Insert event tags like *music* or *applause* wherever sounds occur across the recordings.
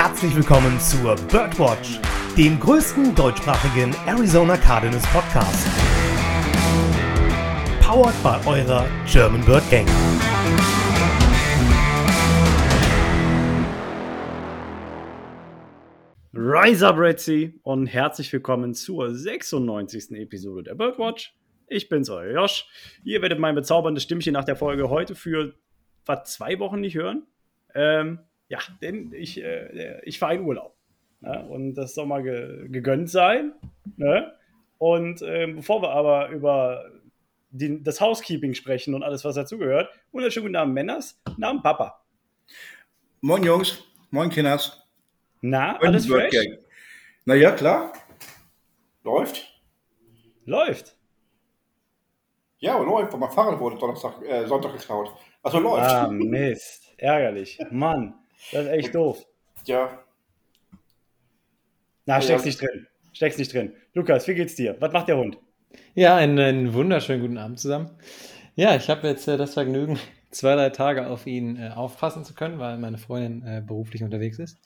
herzlich willkommen zur Birdwatch, dem größten deutschsprachigen Arizona Cardinals Podcast. Powered by eurer German Bird Gang. Rise up, Redzi, und herzlich willkommen zur 96. Episode der Birdwatch. Ich bin's, euer Josh. Ihr werdet mein bezauberndes Stimmchen nach der Folge heute für was, zwei Wochen nicht hören. Ähm, ja, denn ich, äh, ich fahre in Urlaub. Ne? Und das soll mal ge gegönnt sein. Ne? Und ähm, bevor wir aber über die, das Housekeeping sprechen und alles, was dazugehört, wunderschönen guten Abend, Männers, Namen Papa. Moin Jungs, moin Kinders. Na, alles fresh? Na ja, klar. Läuft. Läuft. Ja, läuft. Mein Fahrrad wurde Donnerstag, äh, Sonntag geklaut. Also läuft. Ah, Mist. Ärgerlich. Mann, das ist echt doof. Ja. Na, steck's nicht drin. Steck's nicht drin. Lukas, wie geht's dir? Was macht der Hund? Ja, einen, einen wunderschönen guten Abend zusammen. Ja, ich habe jetzt äh, das Vergnügen, *laughs* zwei, drei Tage auf ihn äh, aufpassen zu können, weil meine Freundin äh, beruflich unterwegs ist.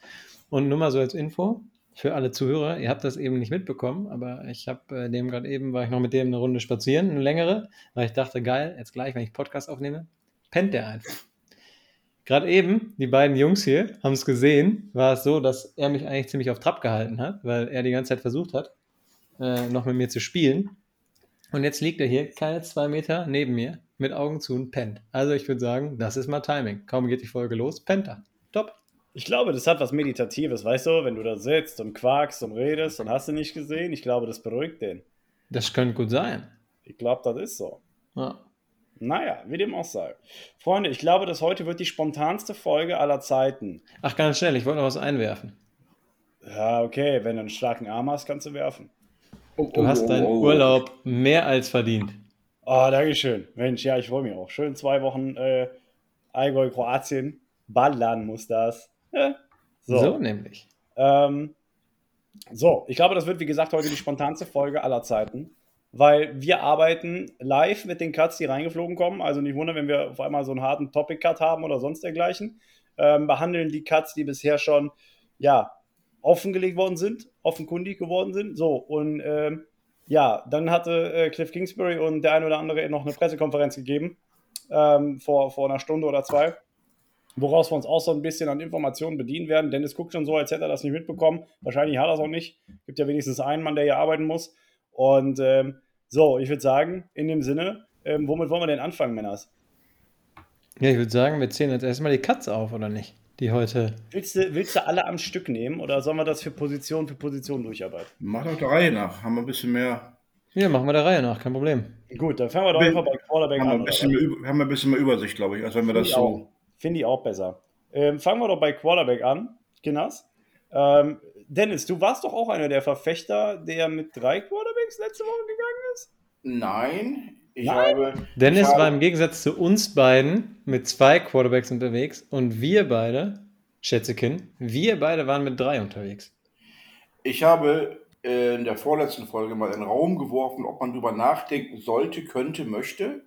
Und nur mal so als Info für alle Zuhörer, ihr habt das eben nicht mitbekommen, aber ich habe äh, dem gerade eben, war ich noch mit dem eine Runde spazieren, eine längere, weil ich dachte, geil, jetzt gleich, wenn ich Podcast aufnehme, pennt der einfach. Gerade eben, die beiden Jungs hier haben es gesehen, war es so, dass er mich eigentlich ziemlich auf Trab gehalten hat, weil er die ganze Zeit versucht hat, äh, noch mit mir zu spielen. Und jetzt liegt er hier keine zwei Meter neben mir, mit Augen zu und pennt. Also ich würde sagen, das ist mal Timing. Kaum geht die Folge los, pennt er. Top. Ich glaube, das hat was Meditatives, weißt du, wenn du da sitzt und quakst und redest und hast du nicht gesehen, ich glaube, das beruhigt den. Das könnte gut sein. Ich glaube, das ist so. Ja. Naja, wie dem auch sei. Freunde, ich glaube, das heute wird die spontanste Folge aller Zeiten. Ach, ganz schnell, ich wollte noch was einwerfen. Ja, okay, wenn du einen starken Arm hast, kannst du werfen. Du hast deinen Urlaub mehr als verdient. Oh, Dankeschön. Mensch, ja, ich freue mich auch. Schön zwei Wochen äh, Allgäu, Kroatien. Ballern muss das. Ja. So. so nämlich. Ähm, so, ich glaube, das wird wie gesagt heute die spontanste Folge aller Zeiten, weil wir arbeiten live mit den Cuts, die reingeflogen kommen. Also nicht wundern, wenn wir auf einmal so einen harten Topic-Cut haben oder sonst dergleichen. Ähm, behandeln die Cuts, die bisher schon ja, offengelegt worden sind, offenkundig geworden sind. So, und ähm, ja, dann hatte äh, Cliff Kingsbury und der ein oder andere noch eine Pressekonferenz gegeben ähm, vor, vor einer Stunde oder zwei woraus wir uns auch so ein bisschen an Informationen bedienen werden. Dennis guckt schon so, als hätte er das nicht mitbekommen. Wahrscheinlich hat er es auch nicht. Gibt ja wenigstens einen Mann, der hier arbeiten muss. Und ähm, so, ich würde sagen, in dem Sinne, ähm, womit wollen wir denn anfangen, Männers? Ja, ich würde sagen, wir zählen jetzt erstmal die Katze auf, oder nicht? Die heute. Willst du, willst du alle am Stück nehmen oder sollen wir das für Position für Position durcharbeiten? Mach doch der Reihe nach. Haben wir ein bisschen mehr. Ja, machen wir der Reihe nach, kein Problem. Gut, dann fangen wir doch einfach bei Quarterback haben an. Wir ein bisschen mehr, haben wir ein bisschen mehr Übersicht, glaube ich, als wenn wir das Ich so. Finde ich auch besser. Ähm, fangen wir doch bei Quarterback an, Kinners. Ähm, Dennis, du warst doch auch einer der Verfechter, der mit drei Quarterbacks letzte Woche gegangen ist? Nein, ich Nein? habe. Dennis ich habe, war im Gegensatz zu uns beiden mit zwei Quarterbacks unterwegs und wir beide, Schätzekin, wir beide waren mit drei unterwegs. Ich habe in der vorletzten Folge mal in den Raum geworfen, ob man darüber nachdenken sollte, könnte, möchte,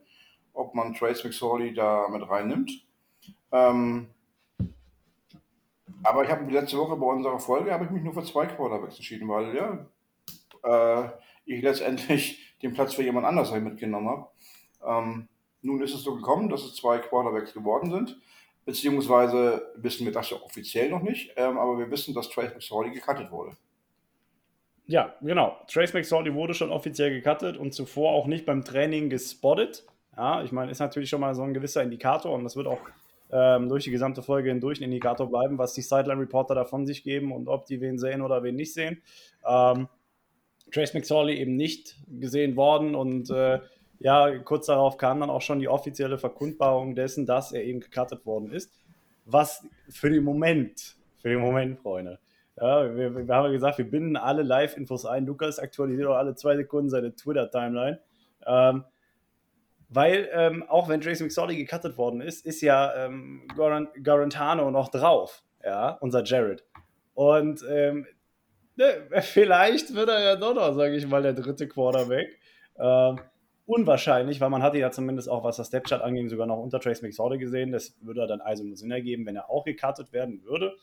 ob man Trace McSorley da mit reinnimmt. Ähm, aber ich habe letzte Woche bei unserer Folge habe ich mich nur für zwei Quarterbacks entschieden, weil ja äh, ich letztendlich *laughs* den Platz für jemand anders halt mitgenommen habe. Ähm, nun ist es so gekommen, dass es zwei Quarterbacks geworden sind, beziehungsweise wissen wir das ja offiziell noch nicht, ähm, aber wir wissen, dass Trace McSorley gecuttet wurde. Ja, genau. Trace McSorley wurde schon offiziell gecuttet und zuvor auch nicht beim Training gespottet. Ja, ich meine, ist natürlich schon mal so ein gewisser Indikator und das wird auch ähm, durch die gesamte Folge hindurch ein Indikator bleiben, was die Sideline-Reporter davon sich geben und ob die wen sehen oder wen nicht sehen. Ähm, Trace McSorley eben nicht gesehen worden und äh, ja, kurz darauf kam dann auch schon die offizielle Verkundbarung dessen, dass er eben gecuttet worden ist. Was für den Moment, für den Moment, Freunde. Ja, wir, wir haben ja gesagt, wir binden alle Live-Infos ein. Lukas aktualisiert auch alle zwei Sekunden seine Twitter-Timeline. Ähm, weil ähm, auch wenn Trace McSorley gecuttet worden ist, ist ja ähm, Garant Garantano noch drauf, ja, unser Jared. Und ähm, ne, vielleicht wird er ja doch noch, sage ich mal, der dritte Quarterback. Ähm, unwahrscheinlich, weil man hatte ja zumindest auch, was das Stepchart anging, sogar noch unter Trace McSorley gesehen. Das würde dann also nur Sinn ergeben, wenn er auch gecuttet werden würde.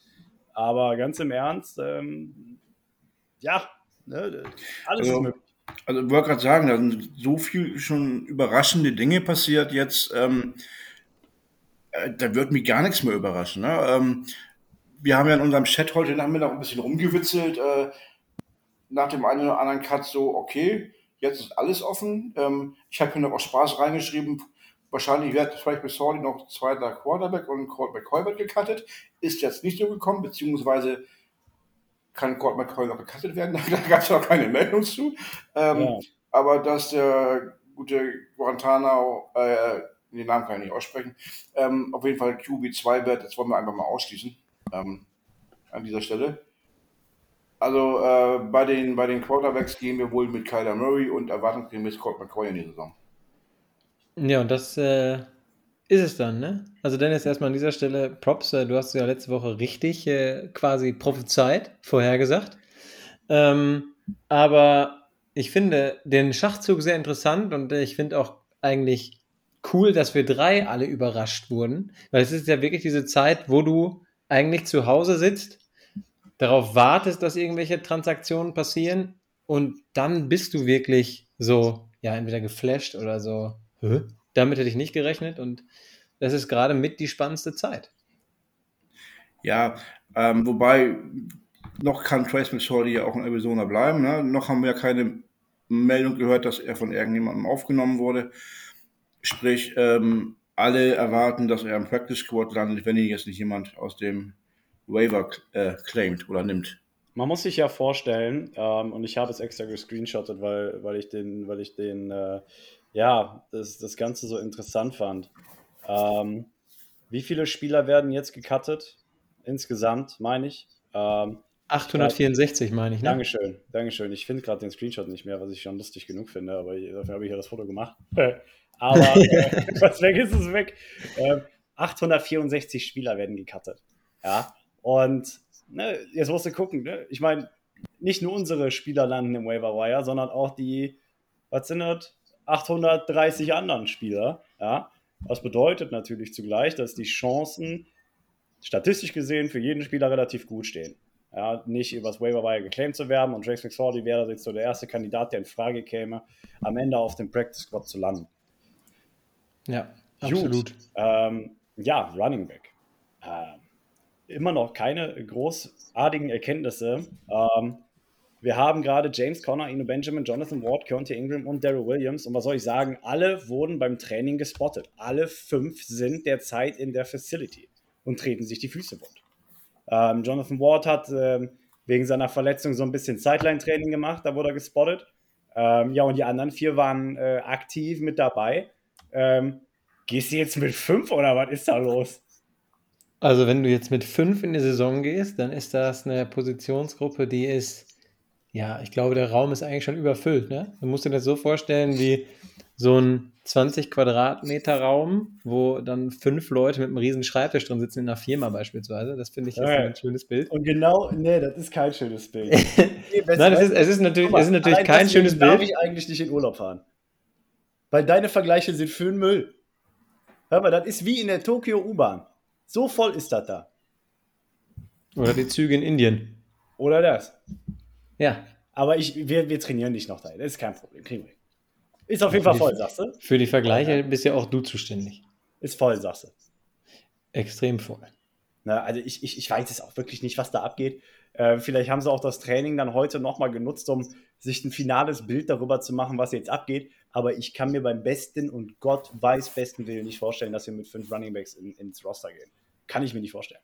aber ganz im Ernst, ähm, ja, ne, alles Also- ist möglich. Also ich wollte gerade sagen, da sind so viel schon überraschende Dinge passiert jetzt. Ähm, äh, da wird mich gar nichts mehr überraschen. Ne? Ähm, wir haben ja in unserem Chat heute Nachmittag ein bisschen rumgewitzelt. Äh, nach dem einen oder anderen Cut so, okay, jetzt ist alles offen. Ähm, ich habe hier noch aus Spaß reingeschrieben, wahrscheinlich wird vielleicht bis Saudi noch zweiter Quarterback und Colt McCoy gecuttet. Ist jetzt nicht so gekommen, beziehungsweise kann Colt McCoy noch gecuttet werden. *laughs* Da gab es noch keine Meldung zu. Ähm, Ja. aber dass der gute Guantanamo, äh, den Namen kann ich nicht aussprechen, ähm, auf jeden Fall QB2 wird, das wollen wir einfach mal ausschließen ähm, an dieser Stelle. Also äh, bei, den, bei den Quarterbacks gehen wir wohl mit Kyler Murray und erwartungsgemäß Colt McCoy in die Saison. Ja, und das äh, ist es dann, ne? Also Dennis, erstmal an dieser Stelle Props. Äh, du hast ja letzte Woche richtig äh, quasi prophezeit, vorhergesagt. Ähm, aber ich finde den Schachzug sehr interessant und ich finde auch eigentlich cool, dass wir drei alle überrascht wurden. Weil es ist ja wirklich diese Zeit, wo du eigentlich zu Hause sitzt, darauf wartest, dass irgendwelche Transaktionen passieren und dann bist du wirklich so, ja, entweder geflasht oder so, Hä? Damit hätte ich nicht gerechnet und das ist gerade mit die spannendste Zeit. Ja, ähm, wobei noch kann Trace McSorley ja auch in Arizona bleiben. Ne? Noch haben wir ja keine Meldung gehört, dass er von irgendjemandem aufgenommen wurde. Sprich, ähm, alle erwarten, dass er im Practice Squad landet, wenn ihn jetzt nicht jemand aus dem Waiver äh, claimt oder nimmt. Man muss sich ja vorstellen, ähm, und ich habe es extra gescreenshottet, weil, weil ich den, weil ich den, äh, ja, das, das Ganze so interessant fand. Ähm, wie viele Spieler werden jetzt gecuttet? Insgesamt, meine ich. Ähm, 864 meine ich, ne? Dankeschön, Dankeschön. Ich finde gerade den Screenshot nicht mehr, was ich schon lustig genug finde, aber dafür habe ich ja das Foto gemacht. *laughs* aber äh, was weg ist, ist weg. Ähm, 864 Spieler werden gecuttet. Ja, und ne, jetzt musst du gucken, ne? ich meine, nicht nur unsere Spieler landen im Waiver Wire, sondern auch die, was sind das? 830 anderen Spieler. Ja, das bedeutet natürlich zugleich, dass die Chancen statistisch gesehen für jeden Spieler relativ gut stehen. Ja, nicht übers Waiver Wire geclaimed zu werden und Trace McSorley wäre jetzt so der erste Kandidat, der in Frage käme, am Ende auf dem Practice Squad zu landen. Ja, Gut. absolut. Ähm, ja, Running Back. Ähm, immer noch keine großartigen Erkenntnisse. Ähm, wir haben gerade James Conner, Eno Benjamin, Jonathan Ward, Keontae Ingram und Daryl Williams. Und was soll ich sagen? Alle wurden beim Training gespottet. Alle fünf sind derzeit in der Facility und treten sich die Füße wund. Ähm, Jonathan Ward hat ähm, wegen seiner Verletzung so ein bisschen Sideline-Training gemacht, da wurde er gespottet. Ähm, ja, und die anderen vier waren äh, aktiv mit dabei. Ähm, gehst du jetzt mit fünf oder was ist da los? Also wenn du jetzt mit fünf in die Saison gehst, dann ist das eine Positionsgruppe, die ist, ja, ich glaube, der Raum ist eigentlich schon überfüllt. Ne? Du musst dir das so vorstellen wie so ein 20 Quadratmeter Raum, wo dann fünf Leute mit einem riesen Schreibtisch drin sitzen in einer Firma beispielsweise. Das finde ich Ja. ein schönes Bild. Und genau, nee, das ist kein schönes Bild. *laughs* Nein, es ist, es ist natürlich, es ist natürlich kein schönes Darf Bild. ich eigentlich nicht in Urlaub fahren? Weil deine Vergleiche sind für den Müll. Hör mal, das ist wie in der Tokio U-Bahn. So voll ist das da. Oder die Züge in Indien. Oder das. Ja, Aber ich, wir, wir trainieren dich noch dahin. Das ist kein Problem. Kriegen wir. Ist auf jeden Fall voll, sagst du? für die Vergleiche bist ja auch du zuständig. Ist voll, sagst du. Extrem voll. Na, also ich, ich, ich weiß es auch wirklich nicht, was da abgeht. Äh, vielleicht haben sie auch das Training dann heute nochmal genutzt, um sich ein finales Bild darüber zu machen, was jetzt abgeht. Aber ich kann mir beim besten und Gott weiß besten Willen nicht vorstellen, dass wir mit fünf Runningbacks in, ins Roster gehen. Kann ich mir nicht vorstellen.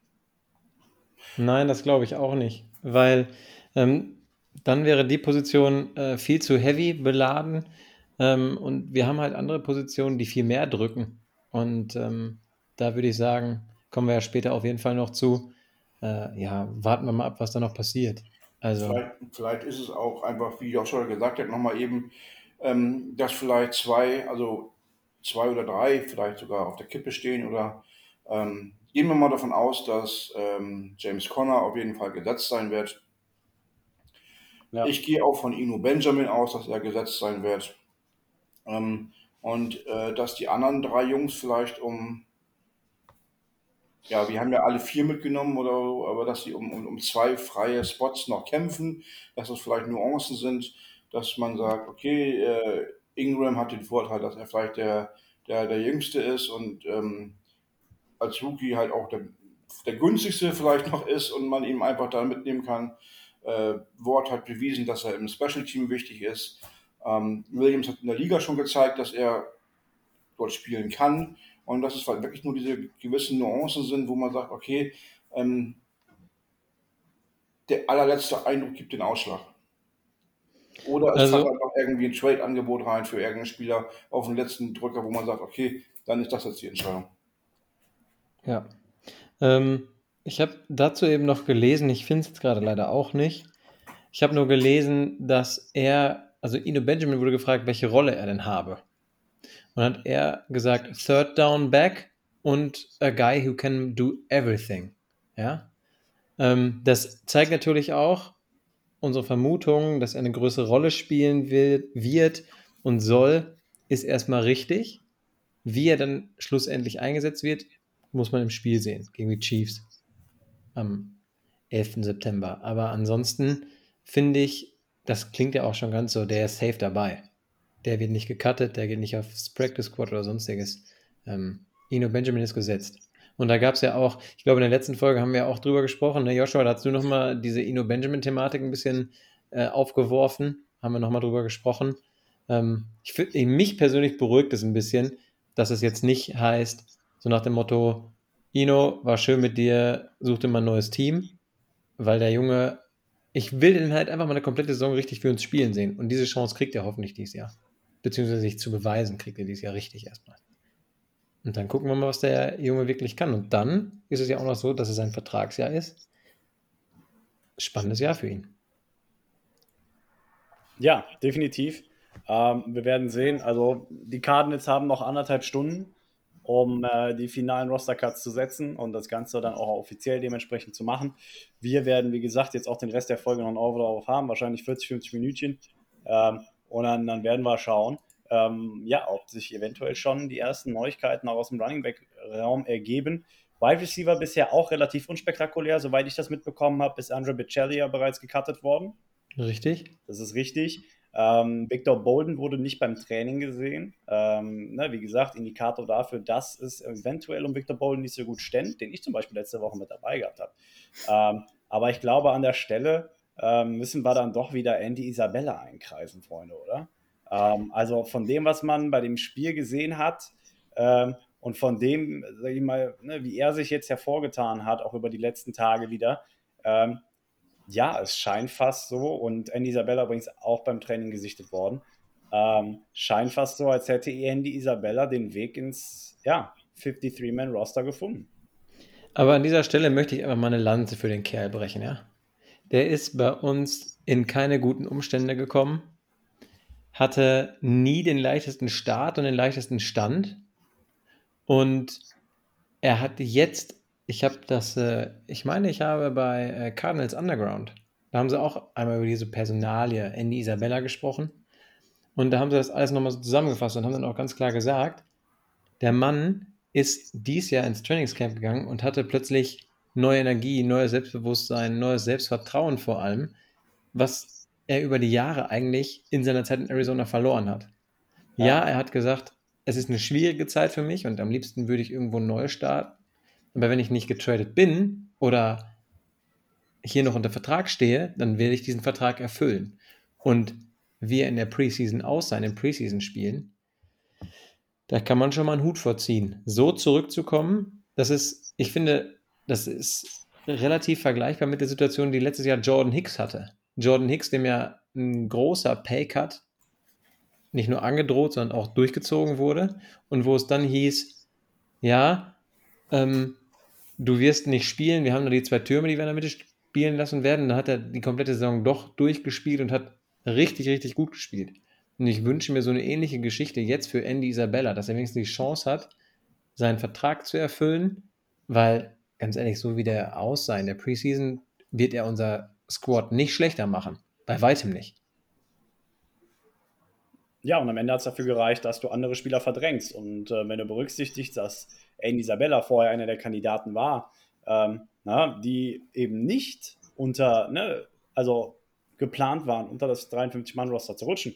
Nein, das glaube ich auch nicht, weil ähm, dann wäre die Position äh, viel zu heavy beladen ähm, und wir haben halt andere Positionen, die viel mehr drücken. Und ähm, da würde ich sagen, kommen wir ja später auf jeden Fall noch zu. Äh, ja, warten wir mal ab, was da noch passiert. Also, Vielleicht, vielleicht ist es auch einfach, wie Joshua gesagt hat, nochmal eben, ähm, dass vielleicht zwei, also zwei oder drei vielleicht sogar auf der Kippe stehen oder ähm, gehen wir mal davon aus, dass ähm, James Conner auf jeden Fall gesetzt sein wird. Ja. Ich gehe auch von Inu Benjamin aus, dass er gesetzt sein wird. Ähm, und äh, dass die anderen drei Jungs vielleicht um ja, wir haben ja alle vier mitgenommen, oder, aber dass sie um, um, um zwei freie Spots noch kämpfen, dass das vielleicht Nuancen sind, dass man sagt, okay, äh, Ingram hat den Vorteil, dass er vielleicht der, der, der Jüngste ist und ähm, als Rookie halt auch der, der günstigste vielleicht noch ist und man ihn einfach da mitnehmen kann. Äh, Ward hat bewiesen, dass er im Special Team wichtig ist. Ähm, Williams hat in der Liga schon gezeigt, dass er dort spielen kann und dass es halt wirklich nur diese gewissen Nuancen sind, wo man sagt, okay, ähm, der allerletzte Eindruck gibt den Ausschlag. Oder es Also- hat einfach irgendwie ein Trade-Angebot rein für irgendeinen Spieler auf den letzten Drücker, wo man sagt, okay, dann ist das jetzt die Entscheidung. Ja. Ähm, ich habe dazu eben noch gelesen, ich finde es jetzt gerade leider auch nicht. Ich habe nur gelesen, dass er, also Ino Benjamin wurde gefragt, welche Rolle er denn habe. Und hat er gesagt, Third Down Back und a guy who can do everything. Ja. Ähm, das zeigt natürlich auch unsere Vermutung, dass er eine größere Rolle spielen will, wird und soll, ist erstmal richtig. Wie er dann schlussendlich eingesetzt wird, muss man im Spiel sehen, gegen die Chiefs am 11. September. Aber ansonsten finde ich, das klingt ja auch schon ganz so, der ist safe dabei. Der wird nicht gecuttet, der geht nicht aufs Practice Squad oder sonstiges. Ähm, Ino Benjamin ist gesetzt. Und da gab es ja auch, ich glaube, in der letzten Folge haben wir auch drüber gesprochen. Ne, Joshua, da hast du nochmal diese Ino Benjamin-Thematik ein bisschen äh, aufgeworfen. Haben wir nochmal drüber gesprochen. Ähm, ich mich persönlich beruhigt es ein bisschen, dass es jetzt nicht heißt, so nach dem Motto, Ino, war schön mit dir, such dir mal ein neues Team, weil der Junge, ich will den halt einfach mal eine komplette Saison richtig für uns spielen sehen. Und diese Chance kriegt er hoffentlich dieses Jahr. Beziehungsweise sich zu beweisen, kriegt er dieses Jahr richtig erstmal. Und dann gucken wir mal, was der Junge wirklich kann. Und dann ist es ja auch noch so, dass es ein Vertragsjahr ist. Spannendes Jahr für ihn. Ja, definitiv. Ähm, wir werden sehen. Also die Cardinals haben noch anderthalb Stunden, um äh, die finalen Roster-Cuts zu setzen und das Ganze dann auch offiziell dementsprechend zu machen. Wir werden, wie gesagt, jetzt auch den Rest der Folge noch einen Overlauf haben, wahrscheinlich 40, 50 Minütchen. Ähm, und dann, dann werden wir schauen, ähm, ja, ob sich eventuell schon die ersten Neuigkeiten auch aus dem Running Back-Raum ergeben. Wide Receiver bisher auch relativ unspektakulär. Soweit ich das mitbekommen habe, ist Andre Bicelli ja bereits gecuttet worden. Richtig? Das ist richtig. Ähm, Victor Bolden wurde nicht beim Training gesehen. Ähm, ne, wie gesagt, Indikator dafür, dass es eventuell um Victor Bolden nicht so gut ständ, den ich zum Beispiel letzte Woche mit dabei gehabt habe. Ähm, aber ich glaube, an der Stelle ähm, müssen wir dann doch wieder Andy Isabella einkreisen, Freunde, oder? Ähm, also von dem, was man bei dem Spiel gesehen hat ähm, und von dem, sag ich mal, ne, wie er sich jetzt hervorgetan hat, auch über die letzten Tage wieder, ja, es scheint fast so, und Andy Isabella übrigens auch beim Training gesichtet worden, ähm, scheint fast so, als hätte Andy Isabella den Weg ins ja, 53-Man-Roster gefunden. Aber an dieser Stelle möchte ich einfach mal eine Lanze für den Kerl brechen, ja. Der ist bei uns in keine guten Umstände gekommen, hatte nie den leichtesten Start und den leichtesten Stand. Und er hat jetzt, ich habe das, äh, ich meine, ich habe bei äh, Cardinals Underground, da haben sie auch einmal über diese Personalie Andy Isabella gesprochen. Und da haben sie das alles nochmal so zusammengefasst und haben dann auch ganz klar gesagt, der Mann ist dies Jahr ins Trainingscamp gegangen und hatte plötzlich neue Energie, neues Selbstbewusstsein, neues Selbstvertrauen vor allem, was er über die Jahre eigentlich in seiner Zeit in Arizona verloren hat. Ja, Ja. er hat gesagt, es ist eine schwierige Zeit für mich und am liebsten würde ich irgendwo neu starten. Aber wenn ich nicht getradet bin oder hier noch unter Vertrag stehe, dann werde ich diesen Vertrag erfüllen. Und wie er in der Preseason aussah, in Preseason-Spielen, da kann man schon mal einen Hut vorziehen. So zurückzukommen, das ist, ich finde, das ist relativ vergleichbar mit der Situation, die letztes Jahr Jordan Hicks hatte. Jordan Hicks, dem ja ein großer Paycut nicht nur angedroht, sondern auch durchgezogen wurde und wo es dann hieß, ja, ähm, du wirst nicht spielen, wir haben nur die zwei Türme, die wir in der Mitte spielen lassen werden. Dann hat er die komplette Saison doch durchgespielt und hat richtig, richtig gut gespielt. Und ich wünsche mir so eine ähnliche Geschichte jetzt für Andy Isabella, dass er wenigstens die Chance hat, seinen Vertrag zu erfüllen, weil, ganz ehrlich, so wie der aussah in der Preseason, wird er unser Squad nicht schlechter machen. Bei weitem nicht. ja, und am Ende hat es dafür gereicht, dass du andere Spieler verdrängst. Und äh, wenn du berücksichtigst, dass Andy Isabella vorher einer der Kandidaten war, ähm, na, die eben nicht unter, ne, also geplant waren, unter das 53-Mann-Roster zu rutschen.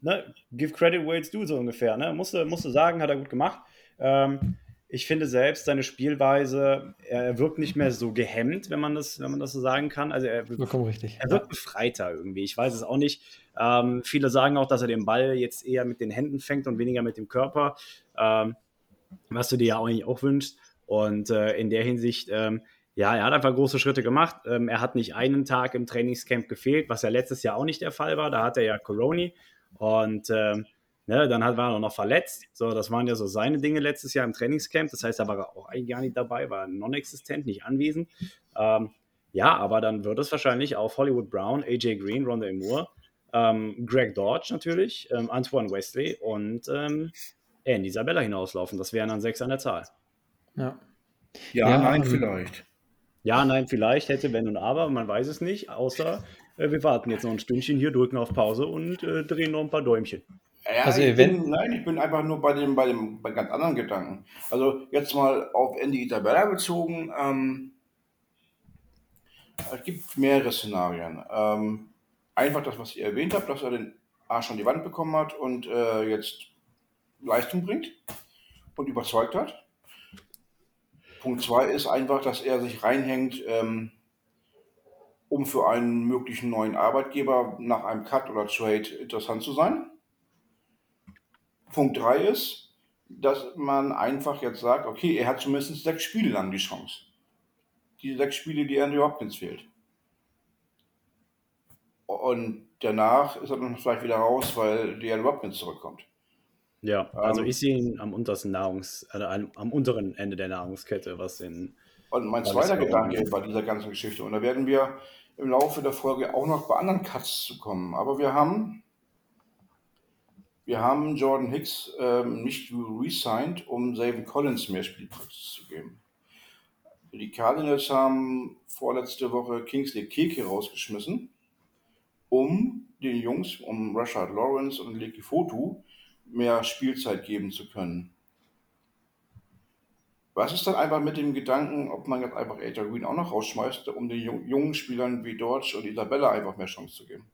Ne, give credit where it's due, so ungefähr. Ne? Musste, musste sagen, hat er gut gemacht. Ähm, ich finde selbst seine Spielweise, er wirkt nicht mehr so gehemmt, wenn man das, wenn man das so sagen kann. Also er, Vollkommen richtig. er wirkt befreiter irgendwie. Ich weiß es auch nicht. Ähm, viele sagen auch, dass er den Ball jetzt eher mit den Händen fängt und weniger mit dem Körper, ähm, was du dir ja eigentlich auch wünschst. Und äh, in der Hinsicht, ähm, ja, er hat einfach große Schritte gemacht. Ähm, er hat nicht einen Tag im Trainingscamp gefehlt, was ja letztes Jahr auch nicht der Fall war. Da hat er ja Coroni und ähm, Ne, dann hat, war er noch verletzt. So, das waren ja so seine Dinge letztes Jahr im Trainingscamp. Das heißt, er war auch eigentlich gar nicht dabei, war non-existent, nicht anwesend. Ähm, ja, aber dann wird es wahrscheinlich auf Hollywood Brown, AJ Green, Ronda Moore, ähm, Greg Dodge natürlich, ähm, Antoine Wesley und ähm, Andy Isabella hinauslaufen. Das wären dann sechs an der Zahl. Ja. Ja, Ja, nein, ähm, vielleicht. Ja, nein, vielleicht hätte, wenn und aber, man weiß es nicht, außer äh, wir warten jetzt noch ein Stündchen hier, drücken auf Pause und äh, drehen noch ein paar Däumchen. Ja, Also ich bin, nein, ich bin einfach nur bei dem, bei dem, bei ganz anderen Gedanken. Also jetzt mal auf Andy Isabella bezogen. Ähm, es gibt mehrere Szenarien. Ähm, einfach das, was ihr erwähnt habt, dass er den Arsch an die Wand bekommen hat und äh, jetzt Leistung bringt und überzeugt hat. Punkt zwei ist einfach, dass er sich reinhängt, ähm, um für einen möglichen neuen Arbeitgeber nach einem Cut oder Trade interessant zu sein. Punkt 3 ist, dass man einfach jetzt sagt, okay, er hat zumindest sechs Spiele lang die Chance. Die sechs Spiele, die Andrew Hopkins fehlt. Und danach ist er dann vielleicht wieder raus, weil der Hopkins zurückkommt. Ja, also Ähm, ich sehe ihn am untersten Nahrungs-, also am, am unteren Ende der Nahrungskette, was in Und mein zweiter. Gedanke bei dieser ganzen Geschichte, und da werden wir im Laufe der Folge auch noch bei anderen Cuts zu kommen, aber wir haben, wir haben Jordan Hicks ähm, nicht resigned, um Zayvon Collins mehr Spielpraxis zu geben. Die Cardinals haben vorletzte Woche Kingsley Keke rausgeschmissen, um den Jungs, um Rashad Lawrence und Leki Fotu mehr Spielzeit geben zu können. Was ist dann einfach mit dem Gedanken, ob man jetzt einfach AJ Green auch noch rausschmeißt, um den jung- jungen Spielern wie Dodge und Isabella einfach mehr Chance zu geben?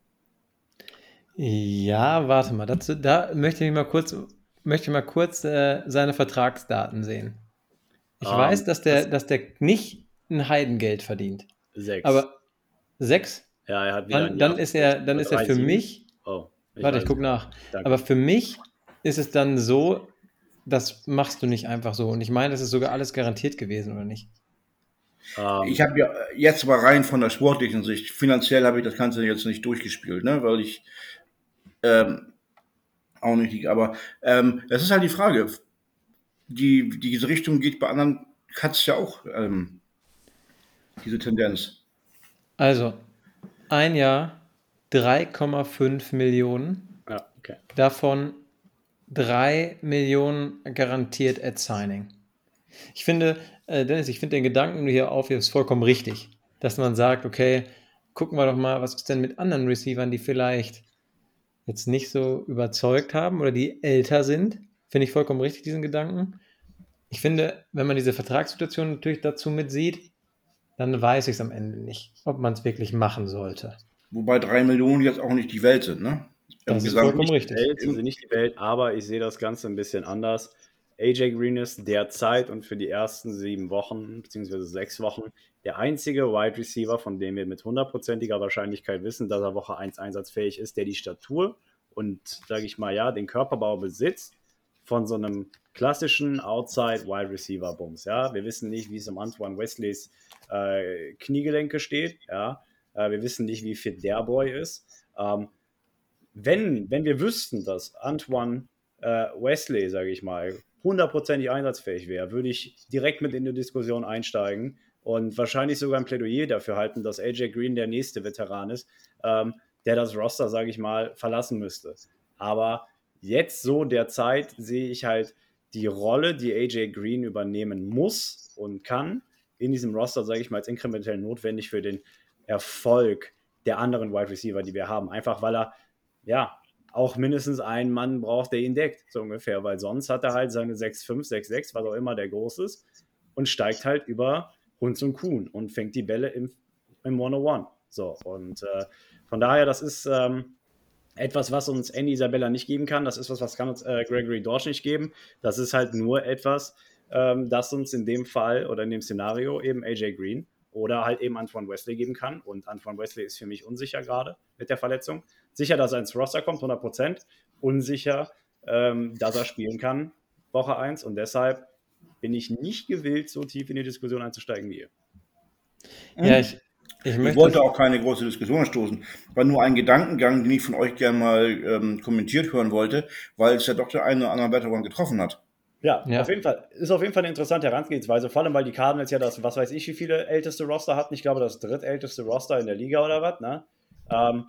Ja, warte mal. Dazu, da möchte ich mal kurz, möchte ich mal kurz äh, seine Vertragsdaten sehen. Ich Ähm, weiß, dass der, das- dass der nicht ein Heidengeld verdient. sechs. Aber sechs, ja, er hat wieder dann, ein dann ist er, dann ist er für 3,7. mich, Oh, warte, ich gucke nicht. nach. Danke. Aber für mich ist es dann so, das machst du nicht einfach so. Und ich meine, das ist sogar alles garantiert gewesen, oder nicht? Ähm, Ich habe ja jetzt mal rein von der sportlichen Sicht, finanziell habe ich das Ganze jetzt nicht durchgespielt, ne, weil ich ähm, auch nicht, aber ähm, das ist halt die Frage. Die, diese Richtung geht bei anderen Cuts ja auch, ähm, diese Tendenz. Also, ein Jahr 3,5 Millionen, ja, okay. davon 3 Millionen garantiert at Signing. Ich finde, äh, Dennis, ich finde den Gedanken, den du hier aufhebst, vollkommen richtig. Dass man sagt, okay, gucken wir doch mal, was ist denn mit anderen Receivern, die vielleicht jetzt nicht so überzeugt haben oder die älter sind. Finde ich vollkommen richtig, diesen Gedanken. Ich finde, wenn man diese Vertragssituation natürlich dazu mitsieht, dann weiß ich es am Ende nicht, ob man es wirklich machen sollte. Wobei drei Millionen jetzt auch nicht die Welt sind, ne? Das ist vollkommen richtig. Welt, sie sind nicht die Welt, aber ich sehe das Ganze ein bisschen anders. AJ Green ist derzeit und für die ersten sieben Wochen beziehungsweise sechs Wochen der einzige Wide Receiver, von dem wir mit hundertprozentiger Wahrscheinlichkeit wissen, dass er Woche 1 einsatzfähig ist, der die Statur und, sage ich mal, ja, den Körperbau besitzt von so einem klassischen Outside Wide Receiver Bums. Ja, wir wissen nicht, wie es um Antoine Wesleys äh, Kniegelenke steht. Ja, äh, wir wissen nicht, wie fit der Boy ist. Ähm, wenn, wenn wir wüssten, dass Antoine äh, Wesley, sage ich mal, hundertprozentig einsatzfähig wäre, würde ich direkt mit in die Diskussion einsteigen und wahrscheinlich sogar ein Plädoyer dafür halten, dass AJ Green der nächste Veteran ist, ähm, der das Roster, sage ich mal, verlassen müsste. Aber jetzt so derzeit sehe ich halt die Rolle, die AJ Green übernehmen muss und kann, in diesem Roster, sage ich mal, als inkrementell notwendig für den Erfolg der anderen Wide Receiver, die wir haben. Einfach weil er ja auch mindestens einen Mann braucht, der ihn deckt, so ungefähr, weil sonst hat er halt seine 6-5, 6-6, was auch immer der groß ist, und steigt halt über Hund und Kuhn und fängt die Bälle im, im 101. So, und äh, von daher, das ist ähm, etwas, was uns Andy Isabella nicht geben kann. Das ist was, was kann uns äh, Gregory Dorsch nicht geben. Das ist halt nur etwas, ähm, das uns in dem Fall oder in dem Szenario eben AJ Green oder halt eben Antoine Wesley geben kann. Und Antoine Wesley ist für mich unsicher gerade mit der Verletzung. Sicher, dass er ins Roster kommt, 100 Prozent. Unsicher, ähm, dass er spielen kann, Woche 1. Und deshalb bin ich nicht gewillt, so tief in die Diskussion einzusteigen wie ihr. Ja, ich, ich, ich wollte auch keine große Diskussion stoßen. War nur ein Gedankengang, den ich von euch gerne mal ähm, kommentiert hören wollte, weil es ja doch der eine oder andere Veteran getroffen hat. Ja, ja, auf jeden Fall. Ist auf jeden Fall eine interessante Herangehensweise, vor allem weil die Cardinals ja das, was weiß ich, wie viele älteste Roster hatten. Ich glaube, das drittälteste Roster in der Liga oder was, ne? Ähm,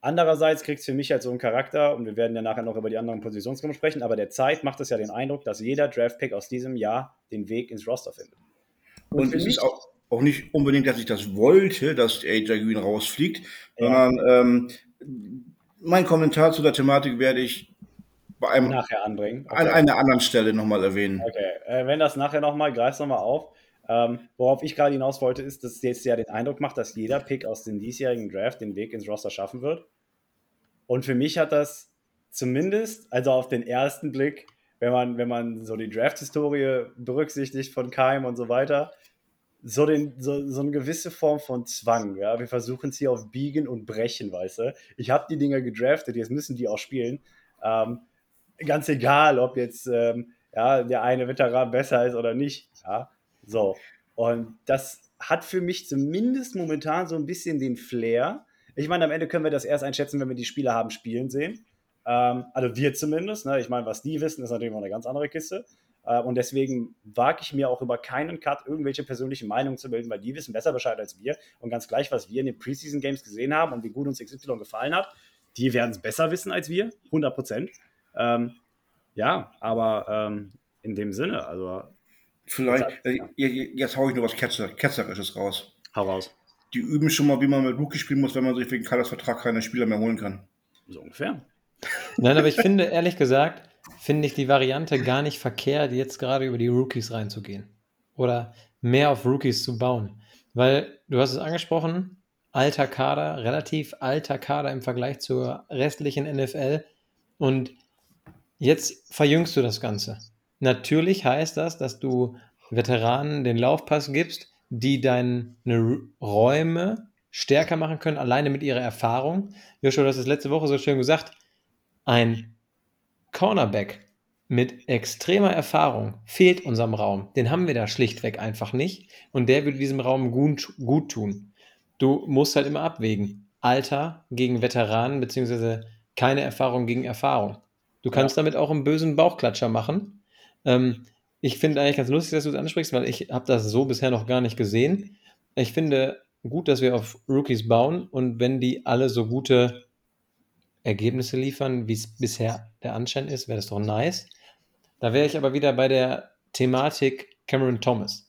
andererseits kriegt es für mich halt so einen Charakter, und wir werden ja nachher noch über die anderen Positionsgruppen sprechen, aber der Zeit macht es ja den Eindruck, dass jeder Draftpick aus diesem Jahr den Weg ins Roster findet. Und, und es ist auch, auch nicht unbedingt, dass ich das wollte, dass AJ Green rausfliegt, ja. sondern ähm, mein Kommentar zu der Thematik werde ich bei einem nachher anbringen. Okay. An einer anderen Stelle nochmal erwähnen. Okay, äh, wenn das nachher nochmal, greif es nochmal auf. Ähm, worauf ich gerade hinaus wollte, ist, dass es jetzt ja den Eindruck macht, dass jeder Pick aus dem diesjährigen Draft den Weg ins Roster schaffen wird. Und für mich hat das zumindest, also auf den ersten Blick, wenn man, wenn man so die Draft-Historie berücksichtigt von Keim und so weiter, so, den, so, so eine gewisse Form von Zwang. Ja? Wir versuchen es hier auf Biegen und Brechen, weißt du. Ich habe die Dinger gedraftet, jetzt müssen die auch spielen. Ähm, ganz egal, ob jetzt ähm, ja, der eine Veteran besser ist oder nicht. Ja, so. Und das hat für mich zumindest momentan so ein bisschen den Flair. Ich meine, am Ende können wir das erst einschätzen, wenn wir die Spieler haben spielen sehen. Ähm, also wir zumindest. Ne? Ich meine, was die wissen, ist natürlich noch eine ganz andere Kiste. Äh, und deswegen wage ich mir auch über keinen Cut irgendwelche persönlichen Meinungen zu bilden, weil die wissen besser Bescheid als wir. Und ganz gleich, was wir in den Preseason Games gesehen haben und wie gut uns XY gefallen hat, die werden es besser wissen als wir, 100 Prozent. Ähm, ja, aber ähm, in dem Sinne, also. Vielleicht, äh, jetzt haue ich nur was Ketzer, Ketzerisches raus. Hau raus. Die üben schon mal, wie man mit Rookie spielen muss, wenn man sich wegen Kalas Vertrag keine Spieler mehr holen kann. So ungefähr. Nein, aber ich finde, ehrlich gesagt, finde ich die Variante gar nicht verkehrt, jetzt gerade über die Rookies reinzugehen. Oder mehr auf Rookies zu bauen. Weil, du hast es angesprochen, alter Kader, relativ alter Kader im Vergleich zur restlichen NFL. Und Jetzt verjüngst du das Ganze. Natürlich heißt das, dass du Veteranen den Laufpass gibst, die deine Räume stärker machen können, alleine mit ihrer Erfahrung. Joshua, du hast es letzte Woche so schön gesagt. Ein Cornerback mit extremer Erfahrung fehlt unserem Raum. Den haben wir da schlichtweg einfach nicht. Und der würde diesem Raum gut, gut tun. Du musst halt immer abwägen. Alter gegen Veteranen, beziehungsweise keine Erfahrung gegen Erfahrung. Du kannst ja. damit auch einen bösen Bauchklatscher machen. Ähm, ich finde eigentlich ganz lustig, dass du es ansprichst, weil ich habe das so bisher noch gar nicht gesehen. Ich finde gut, dass wir auf Rookies bauen und wenn die alle so gute Ergebnisse liefern, wie es bisher der Anschein ist, wäre das doch nice. Da wäre ich aber wieder bei der Thematik Cameron Thomas.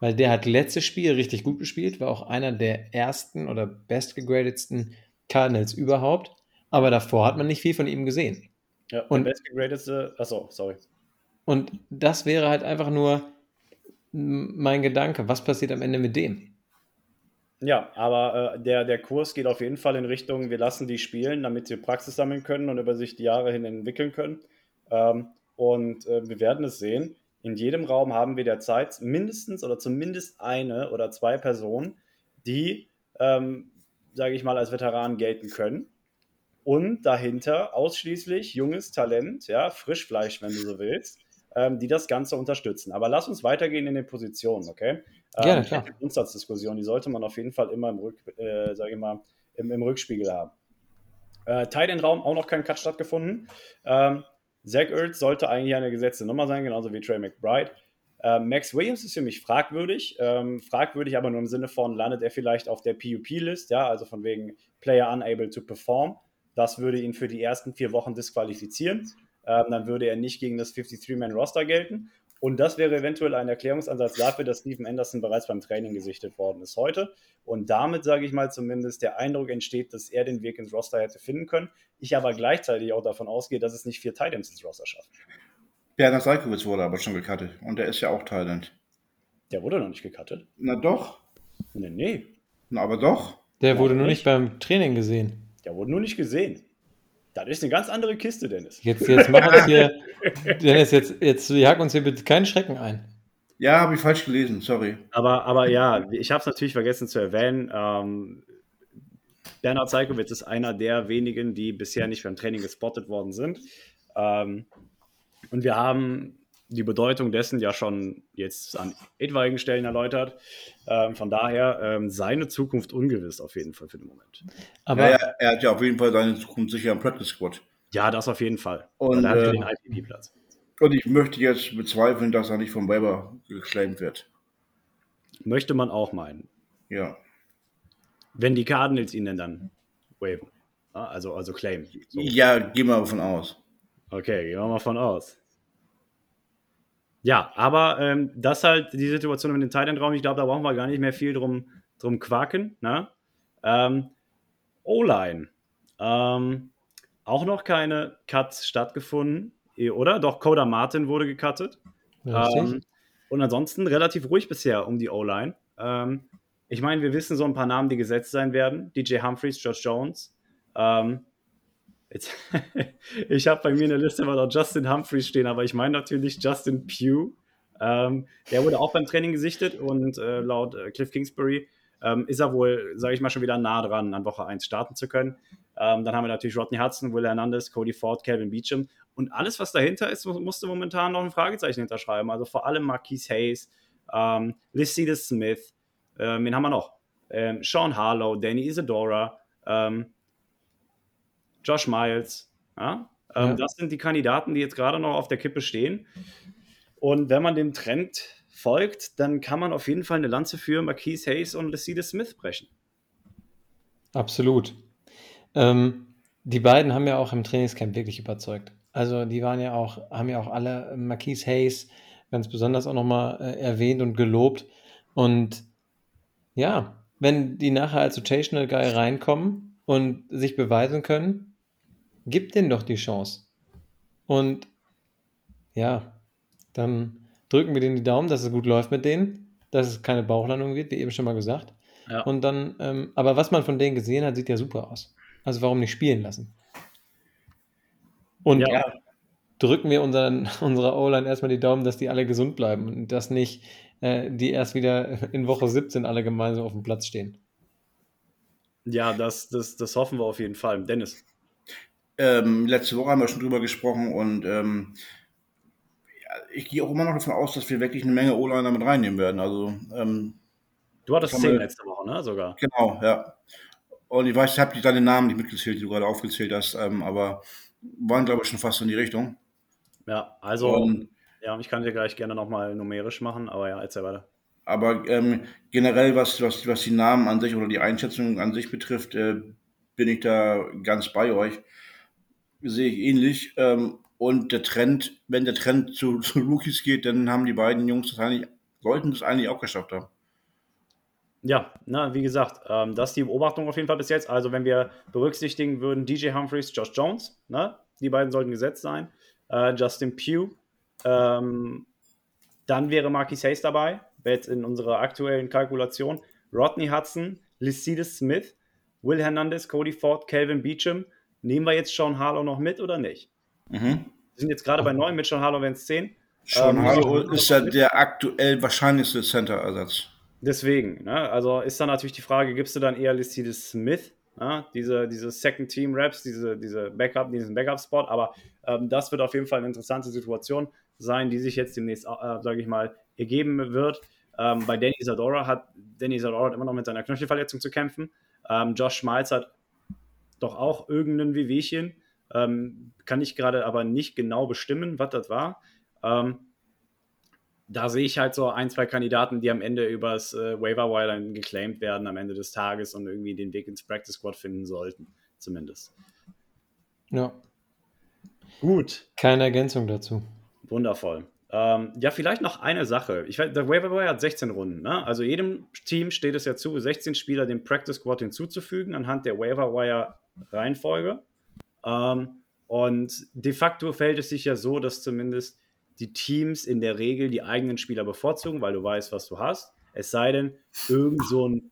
Weil der hat letztes Spiel richtig gut gespielt, war auch einer der ersten oder bestgegradetsten Cardinals überhaupt. Aber davor hat man nicht viel von ihm gesehen. Ja, und bestgegradete, achso, sorry. Und das wäre halt einfach nur mein Gedanke. Was passiert am Ende mit dem? Ja, aber äh, der, der Kurs geht auf jeden Fall in Richtung, wir lassen die spielen, damit sie Praxis sammeln können und über sich die Jahre hin entwickeln können. Ähm, und äh, wir werden es sehen. In jedem Raum haben wir derzeit mindestens oder zumindest eine oder zwei Personen, die, ähm, sage ich mal, als Veteranen gelten können und dahinter ausschließlich junges Talent, ja, Frischfleisch, wenn du so willst, ähm, die das Ganze unterstützen. Aber lass uns weitergehen in den Positionen, okay? Ähm, klar. Die Grundsatzdiskussion, die sollte man auf jeden Fall immer im, Rück, äh, sag ich mal, im, im Rückspiegel haben. Äh, Teil den Raum auch noch kein Cut stattgefunden. Ähm, Zach Ertz sollte eigentlich eine gesetzte Nummer sein, genauso wie Trey McBride. Ähm, Max Williams ist für mich fragwürdig. Ähm, fragwürdig aber nur im Sinne von, landet er vielleicht auf der PUP-List, ja, also von wegen Player unable to perform. Das würde ihn für die ersten vier Wochen disqualifizieren. Ähm, dann würde er nicht gegen das 53-Man-Roster gelten. Und das wäre eventuell ein Erklärungsansatz dafür, dass Steven Anderson bereits beim Training gesichtet worden ist heute. Und damit, sage ich mal zumindest, der Eindruck entsteht, dass er den Weg ins Roster hätte finden können. Ich aber gleichzeitig auch davon ausgehe, dass es nicht vier Titans ins Roster schaffen. Bernhard Salkowitz wurde aber schon gecuttet. Und der ist ja auch Thailand. Der wurde noch nicht gecuttet. Na doch. Nee, nee. Na, aber doch. Der Ja, wurde nur nicht beim Training gesehen. Der wurde nur nicht gesehen. Das ist eine ganz andere Kiste, Dennis. Jetzt, jetzt mach uns hier, *laughs* Dennis, jetzt, jetzt jag uns hier bitte keinen Schrecken ein. Ja, habe ich falsch gelesen, sorry. Aber, aber ja, ich habe es natürlich vergessen zu erwähnen. Ähm, Bernhard Zeikowitz ist einer der wenigen, die bisher nicht beim Training gespottet worden sind. Ähm, und wir haben die Bedeutung dessen ja schon jetzt an etwaigen Stellen erläutert. Ähm, von daher ähm, seine Zukunft ungewiss auf jeden Fall für den Moment. Aber ja, er hat ja auf jeden Fall seine Zukunft sicher am Practice Squad. Ja, das auf jeden Fall. Und, da hat er äh, den IPP-Platz. Und ich möchte jetzt bezweifeln, dass er nicht vom Weber geclaimed wird. Möchte man auch meinen. Ja. Wenn die Cardinals ihn denn dann waven. Also, also claim. So. Ja, gehen wir davon aus. Okay, gehen wir mal von aus. Ja, aber ähm, das halt die Situation mit dem Titan-Raum. Ich glaube, da brauchen wir gar nicht mehr viel drum, drum quaken. Ne? Ähm, O-Line. Ähm, auch noch keine Cuts stattgefunden, eh, oder? Doch, Coda Martin wurde gecuttet. Ähm, und ansonsten relativ ruhig bisher um die O-Line. Ähm, ich meine, wir wissen so ein paar Namen, die gesetzt sein werden. DJ Humphreys, Josh Jones. Ähm, jetzt, *laughs* ich habe bei mir in der Liste mal noch Justin Humphreys stehen, aber ich meine natürlich Justin Pugh. Ähm, der wurde auch beim Training gesichtet und äh, laut äh, Cliff Kingsbury ähm, ist er wohl, sage ich mal, schon wieder nah dran, an Woche 1 starten zu können. Ähm, dann haben wir natürlich Rodney Hudson, Will Hernandez, Cody Ford, Calvin Beecham. Und alles, was dahinter ist, mu- musste momentan noch ein Fragezeichen hinterschreiben. Also vor allem Marquise Hayes, ähm, Lycida Smith, ähm, wen haben wir noch? Ähm, Sean Harlow, Danny Isadora, ähm, Josh Miles. Ja? Ähm, Ja. Das sind die Kandidaten, die jetzt gerade noch auf der Kippe stehen. Und wenn man dem Trend folgt, dann kann man auf jeden Fall eine Lanze für Marquise Hayes und Lycida Smith brechen. Absolut. Ähm, die beiden haben ja auch im Trainingscamp wirklich überzeugt. Also die waren ja auch, haben ja auch alle Marquise Hayes ganz besonders auch nochmal äh, erwähnt und gelobt. Und ja, wenn die nachher als Rotational Guy reinkommen und sich beweisen können, gib denen doch die Chance. Und ja, dann drücken wir denen die Daumen, dass es gut läuft mit denen, dass es keine Bauchlandung wird, wie eben schon mal gesagt. Ja. Und dann, ähm, aber was man von denen gesehen hat, sieht ja super aus. Also warum nicht spielen lassen? Und Ja. drücken wir unseren, *laughs* unserer O-Line erstmal die Daumen, dass die alle gesund bleiben und dass nicht äh, die erst wieder *laughs* in Woche 17 alle gemeinsam auf dem Platz stehen. Ja, das, das, das hoffen wir auf jeden Fall. Dennis. Ähm, letzte Woche haben wir schon drüber gesprochen und ähm, ich gehe auch immer noch davon aus, dass wir wirklich eine Menge O-Liner mit reinnehmen werden. Also, ähm, Du hattest Kann 10 man- letzte Woche, ne? Sogar. genau, ja. Und ich weiß, ich habe deine Namen nicht mitgezählt, die du gerade aufgezählt hast, ähm, aber waren, glaube ich, schon fast in die Richtung. Ja, also, Und, ja, ich kann dir gleich gerne nochmal numerisch machen, aber ja, erzähl weiter. aber ähm, generell, was, was, was die Namen an sich oder die Einschätzung an sich betrifft, äh, bin ich da ganz bei euch. Sehe ich ähnlich. Ähm, und der Trend, wenn der Trend zu, *laughs* zu Rookies geht, dann haben die beiden Jungs das eigentlich, sollten das eigentlich auch geschafft haben. Ja, na, wie gesagt, ähm, das ist die Beobachtung auf jeden Fall bis jetzt. Also, wenn wir berücksichtigen würden, DJ Humphreys, Josh Jones, ne? die beiden sollten gesetzt sein. Äh, Justin Pugh, ähm, dann wäre Marquis Hayes dabei, jetzt in unserer aktuellen Kalkulation. Rodney Hudson, Lycides Smith, Will Hernandez, Cody Ford, Calvin Beecham. Nehmen wir jetzt Sean Harlow noch mit oder nicht? Mhm. Wir sind jetzt gerade bei 9 mit Sean Harlow, wenn es 10. Sean Ähm, Harlow so- ist ja der aktuell wahrscheinlichste Center-Ersatz. Deswegen, ne? also ist dann natürlich die Frage, gibst du dann eher Lycides Smith, ne? diese, diese Second-Team-Raps, diese, diese Backup, diesen Backup-Spot, aber ähm, das wird auf jeden Fall eine interessante Situation sein, die sich jetzt demnächst, äh, sage ich mal, ergeben wird. Ähm, bei Danny Isadora hat Danny Isadora hat immer noch mit seiner Knöchelverletzung zu kämpfen. Ähm, Josh Schmalz hat doch auch irgendein Wehwehchen, ähm, kann ich gerade aber nicht genau bestimmen, was das war. Ähm, da sehe ich halt so ein, zwei Kandidaten, die am Ende übers äh, Waiver Wire dann geclaimed werden am Ende des Tages und irgendwie den Weg ins Practice Squad finden sollten, zumindest. Ja, Gut, keine Ergänzung dazu. wundervoll. Ähm, ja, vielleicht noch eine Sache. Ich weiß, der Waiver Wire hat 16 Runden. Ne? Also jedem Team steht es ja zu, 16 Spieler dem Practice Squad hinzuzufügen anhand der Waiver Wire Reihenfolge. Ähm, und de facto fällt es sich ja so, dass zumindest die Teams in der Regel die eigenen Spieler bevorzugen, weil du weißt, was du hast. Es sei denn, irgend so ein,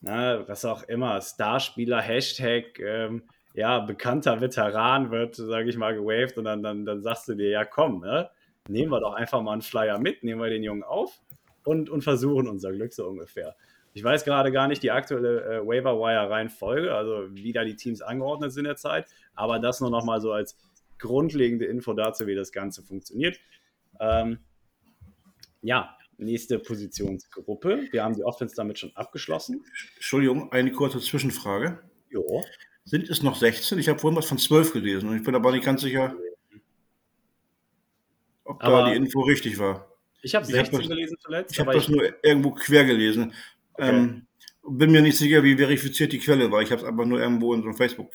na, was auch immer, Starspieler, Hashtag, ähm, ja, bekannter Veteran wird, sage ich mal, gewaved und dann, dann, dann sagst du dir, ja komm, ne? nehmen wir doch einfach mal einen Flyer mit, nehmen wir den Jungen auf und, und versuchen unser Glück so ungefähr. Ich weiß gerade gar nicht die aktuelle äh, Waiver Wire Reihenfolge, also wie da die Teams angeordnet sind in der Zeit, aber das nur noch mal so als grundlegende Info dazu, wie das Ganze funktioniert. Ähm, ja, nächste Positionsgruppe. Wir haben die Offense damit schon abgeschlossen. Entschuldigung, eine kurze Zwischenfrage. Jo. Sind es noch 16? Ich habe vorhin was von 12 gelesen und ich bin aber nicht ganz sicher, ob Aber- da die Info richtig war. Ich habe Ich hab 16 das- gelesen zuletzt, Ich habe das nur irgendwo quer gelesen. Okay. Ähm, bin mir nicht sicher, wie verifiziert die Quelle war. Ich habe es einfach nur irgendwo in so einem Facebook.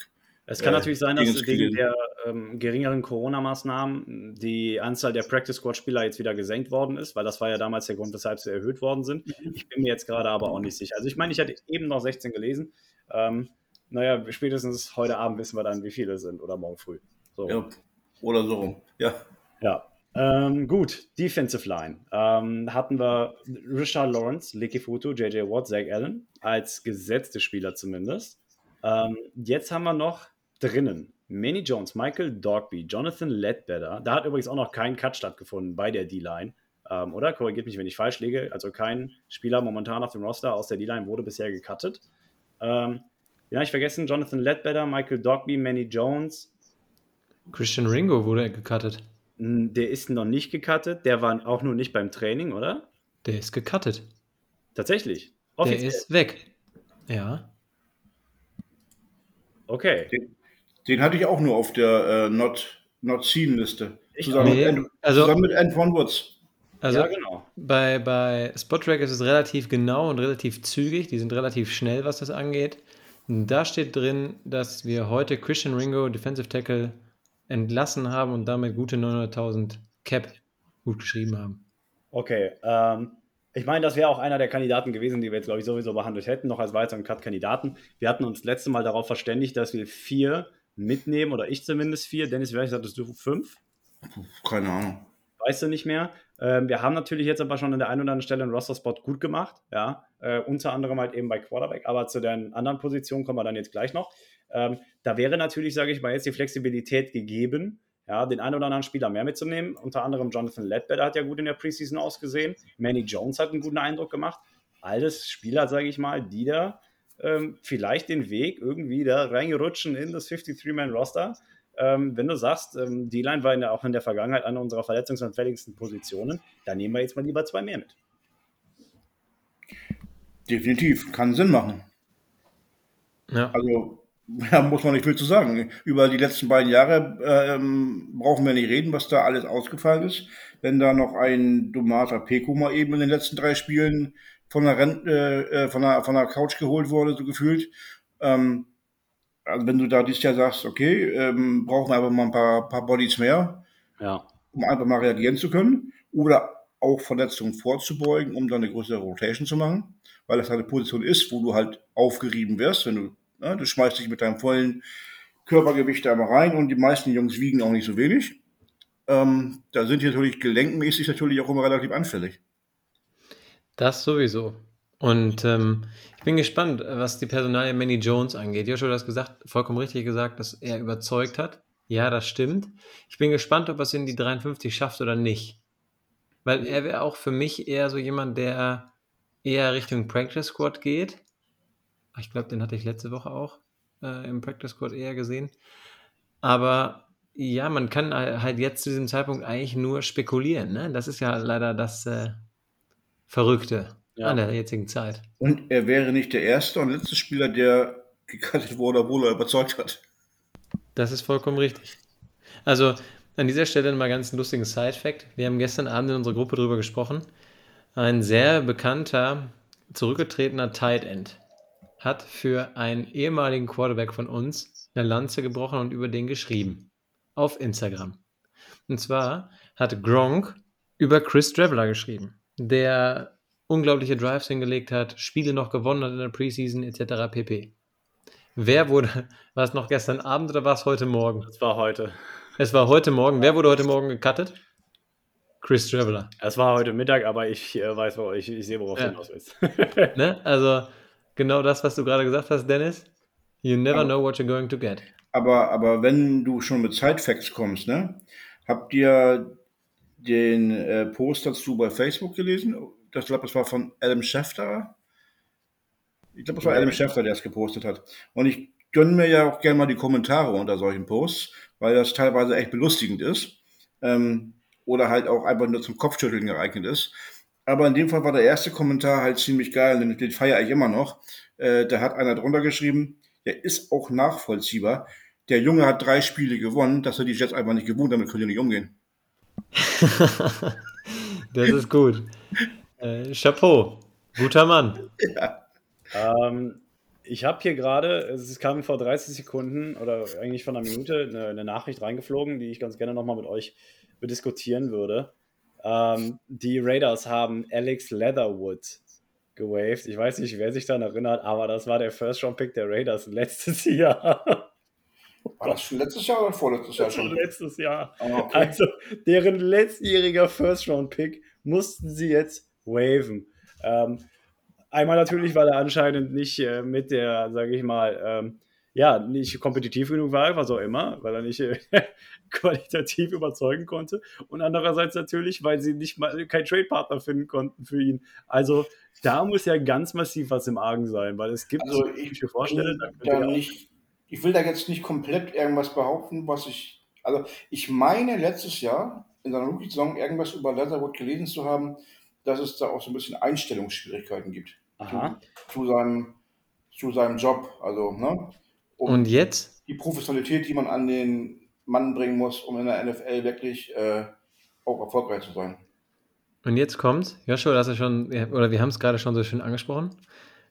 es kann äh, natürlich sein, dass wegen der ähm, geringeren Corona-Maßnahmen die Anzahl der Practice Squad-Spieler jetzt wieder gesenkt worden ist, weil das war ja damals der Grund, weshalb sie erhöht worden sind. Ich bin mir jetzt gerade aber auch nicht sicher. Also ich meine, ich hatte eben noch 16 gelesen. Ähm, naja, spätestens heute Abend wissen wir dann, wie viele es sind oder morgen früh. So. Ja, oder so rum. Ja. Ja. Ähm, gut, Defensive Line. Ähm, hatten wir Richard Lawrence, Licky Futu, JJ Watt, Zach Allen als gesetzte Spieler zumindest. Ähm, jetzt haben wir noch drinnen Manny Jones, Michael Dogby, Jonathan Ledbetter. Da hat übrigens auch noch kein Cut stattgefunden bei der D-Line. Ähm, oder? Korrigiert mich, wenn ich falsch liege. Also kein Spieler momentan auf dem Roster aus der D-Line wurde bisher gecuttet. Ähm, ja, ich vergessen, Jonathan Ledbetter, Michael Dogby, Manny Jones, Christian Ringo wurde gecuttet. Der ist noch nicht gecuttet. Der war auch nur nicht beim Training, oder? Der ist gecuttet. Tatsächlich. Der Offiziell. ist weg. Ja. Okay. Den hatte ich auch nur auf der äh, Not, Not Seen-Liste. Ich Zusammen, Nee, mit Ant- also- zusammen mit Antoine Woods. Also ja, genau. bei, bei Spottrack ist es relativ genau und relativ zügig. Die sind relativ schnell, was das angeht. Und da steht drin, dass wir heute Christian Ringo, Defensive Tackle, entlassen haben und damit gute 900.000 Cap gut geschrieben haben. Okay. Ähm, ich meine, das wäre auch einer der Kandidaten gewesen, die wir jetzt, glaube ich, sowieso behandelt hätten, noch als weiteren Cut-Kandidaten. Wir hatten uns letzte Mal darauf verständigt, dass wir vier mitnehmen, oder ich zumindest vier. Dennis, vielleicht hattest du fünf? Keine Ahnung. Weißt du nicht mehr. Ähm, wir haben natürlich jetzt aber schon an der einen oder anderen Stelle einen Roster-Spot gut gemacht, ja, äh, unter anderem halt eben bei Quarterback, aber zu den anderen Positionen kommen wir dann jetzt gleich noch. Ähm, da wäre natürlich, sage ich mal, jetzt die Flexibilität gegeben, ja, den einen oder anderen Spieler mehr mitzunehmen. Unter anderem Jonathan Ledbetter hat ja gut in der Preseason ausgesehen. Manny Jones hat einen guten Eindruck gemacht. Alles Spieler, sage ich mal, die da ähm, vielleicht den Weg irgendwie da reingerutschen in das 53-Man-Roster. Ähm, wenn du sagst, ähm, die Line war in der, auch in der Vergangenheit eine unserer verletzungsanfälligsten Positionen, dann nehmen wir jetzt mal lieber zwei mehr mit. Definitiv. Kann Sinn machen. Ja. Also, *laughs* da muss man nicht viel zu sagen. Über die letzten beiden Jahre ähm, brauchen wir nicht reden, was da alles ausgefallen ist. Wenn da noch ein Domata Peko mal eben in den letzten drei Spielen von der, Rente, äh, von der, von der Couch geholt wurde, so gefühlt. Ähm, also wenn du da dieses Jahr sagst, okay, ähm, brauchen wir aber mal ein paar, paar Bodies mehr, Ja. um einfach mal reagieren zu können oder auch Verletzungen vorzubeugen, um dann eine größere Rotation zu machen, weil das halt eine Position ist, wo du halt aufgerieben wirst, wenn du, ne, du schmeißt dich mit deinem vollen Körpergewicht da mal rein und die meisten Jungs wiegen auch nicht so wenig. Ähm, da sind die natürlich gelenkmäßig natürlich auch immer relativ anfällig. Das sowieso. Und ähm, ich bin gespannt, was die Personalie Manny Jones angeht. Joshua hat das gesagt, vollkommen richtig gesagt, dass er überzeugt hat. Ja, das stimmt. Ich bin gespannt, ob er es in die 53 schafft oder nicht. Weil er wäre auch für mich eher so jemand, der eher Richtung Practice Squad geht. Ich glaube, den hatte ich letzte Woche auch äh, im Practice Squad eher gesehen. Aber ja, man kann halt jetzt zu diesem Zeitpunkt eigentlich nur spekulieren. Ne? Das ist ja leider das äh, Verrückte Ja. an der jetzigen Zeit. Und er wäre nicht der erste und letzte Spieler, der gekartet wurde, obwohl er überzeugt hat. Das ist vollkommen richtig. Also an dieser Stelle mal ganz einen lustigen Side-Fact. Wir haben gestern Abend in unserer Gruppe drüber gesprochen. Ein sehr bekannter, zurückgetretener Tight End hat für einen ehemaligen Quarterback von uns eine Lanze gebrochen und über den geschrieben. Auf Instagram. Und zwar hat Gronk über Chris Traveler geschrieben, der unglaubliche Drives hingelegt hat, Spiele noch gewonnen hat in der Preseason etc. pp. Wer wurde, *laughs* war es noch gestern Abend oder war es heute Morgen? Das war heute. Es war heute Morgen. Wer wurde heute Morgen gecuttet? Chris Traveler. Es war heute Mittag, aber ich äh, weiß, wo ich, ich sehe, worauf Ja. du hinaus willst. *laughs* Ne? Also genau das, was du gerade gesagt hast, Dennis. You never Aber- know what you're going to get. Aber, aber wenn du schon mit Sidefacts kommst, ne? Habt ihr den äh, Post dazu bei Facebook gelesen? Das glaube, das war von Adam Schefter. Ich glaube, das war. Adam Schefter, der es gepostet hat. Und ich gönne mir ja auch gerne mal die Kommentare unter solchen Posts, weil das teilweise echt belustigend ist. Ähm, oder halt auch einfach nur zum Kopfschütteln geeignet ist. Aber in dem Fall war der erste Kommentar halt ziemlich geil, den, den feiere ich immer noch. Äh, da hat einer drunter geschrieben, der ist auch nachvollziehbar. Der Junge hat drei Spiele gewonnen, dass er die Jets einfach nicht gewohnt, damit können die nicht umgehen. *laughs* das ist gut. Äh, Chapeau. Guter Mann. Ähm, ich habe hier gerade, es kam vor 30 Sekunden oder eigentlich vor einer Minute eine, eine Nachricht reingeflogen, die ich ganz gerne nochmal mit euch diskutieren würde. Ähm, die Raiders haben Alex Leatherwood gewaved. Ich weiß nicht, wer sich daran erinnert, aber das war der First-Round-Pick der Raiders letztes *laughs* Jahr. War das schon letztes Jahr oder vorletztes Jahr schon? letztes Jahr. Ah, okay. Also, deren letztjähriger First-Round-Pick mussten sie jetzt waven. Ähm, einmal natürlich, weil er anscheinend nicht äh, mit der, sage ich mal, ähm, ja, nicht kompetitiv genug war, was auch immer, weil er nicht äh, *laughs* qualitativ überzeugen konnte. Und andererseits natürlich, weil sie nicht mal keinen Trade-Partner finden konnten für ihn. Also, da muss ja ganz massiv was im Argen sein, weil es gibt, Also so, ich mir vorstelle, da nicht, ich will da jetzt nicht komplett irgendwas behaupten, was ich, also ich meine letztes Jahr in seiner Rookie-Saison irgendwas über Leatherwood gelesen zu haben, dass es da auch so ein bisschen Einstellungsschwierigkeiten gibt Aha. zu seinem, zu seinem Job. Also, ne? Um Und jetzt? die Professionalität, die man an den Mann bringen muss, um in der NFL wirklich äh, auch erfolgreich zu sein. Und jetzt kommt, Joshua, das ist schon, oder wir haben es gerade schon so schön angesprochen.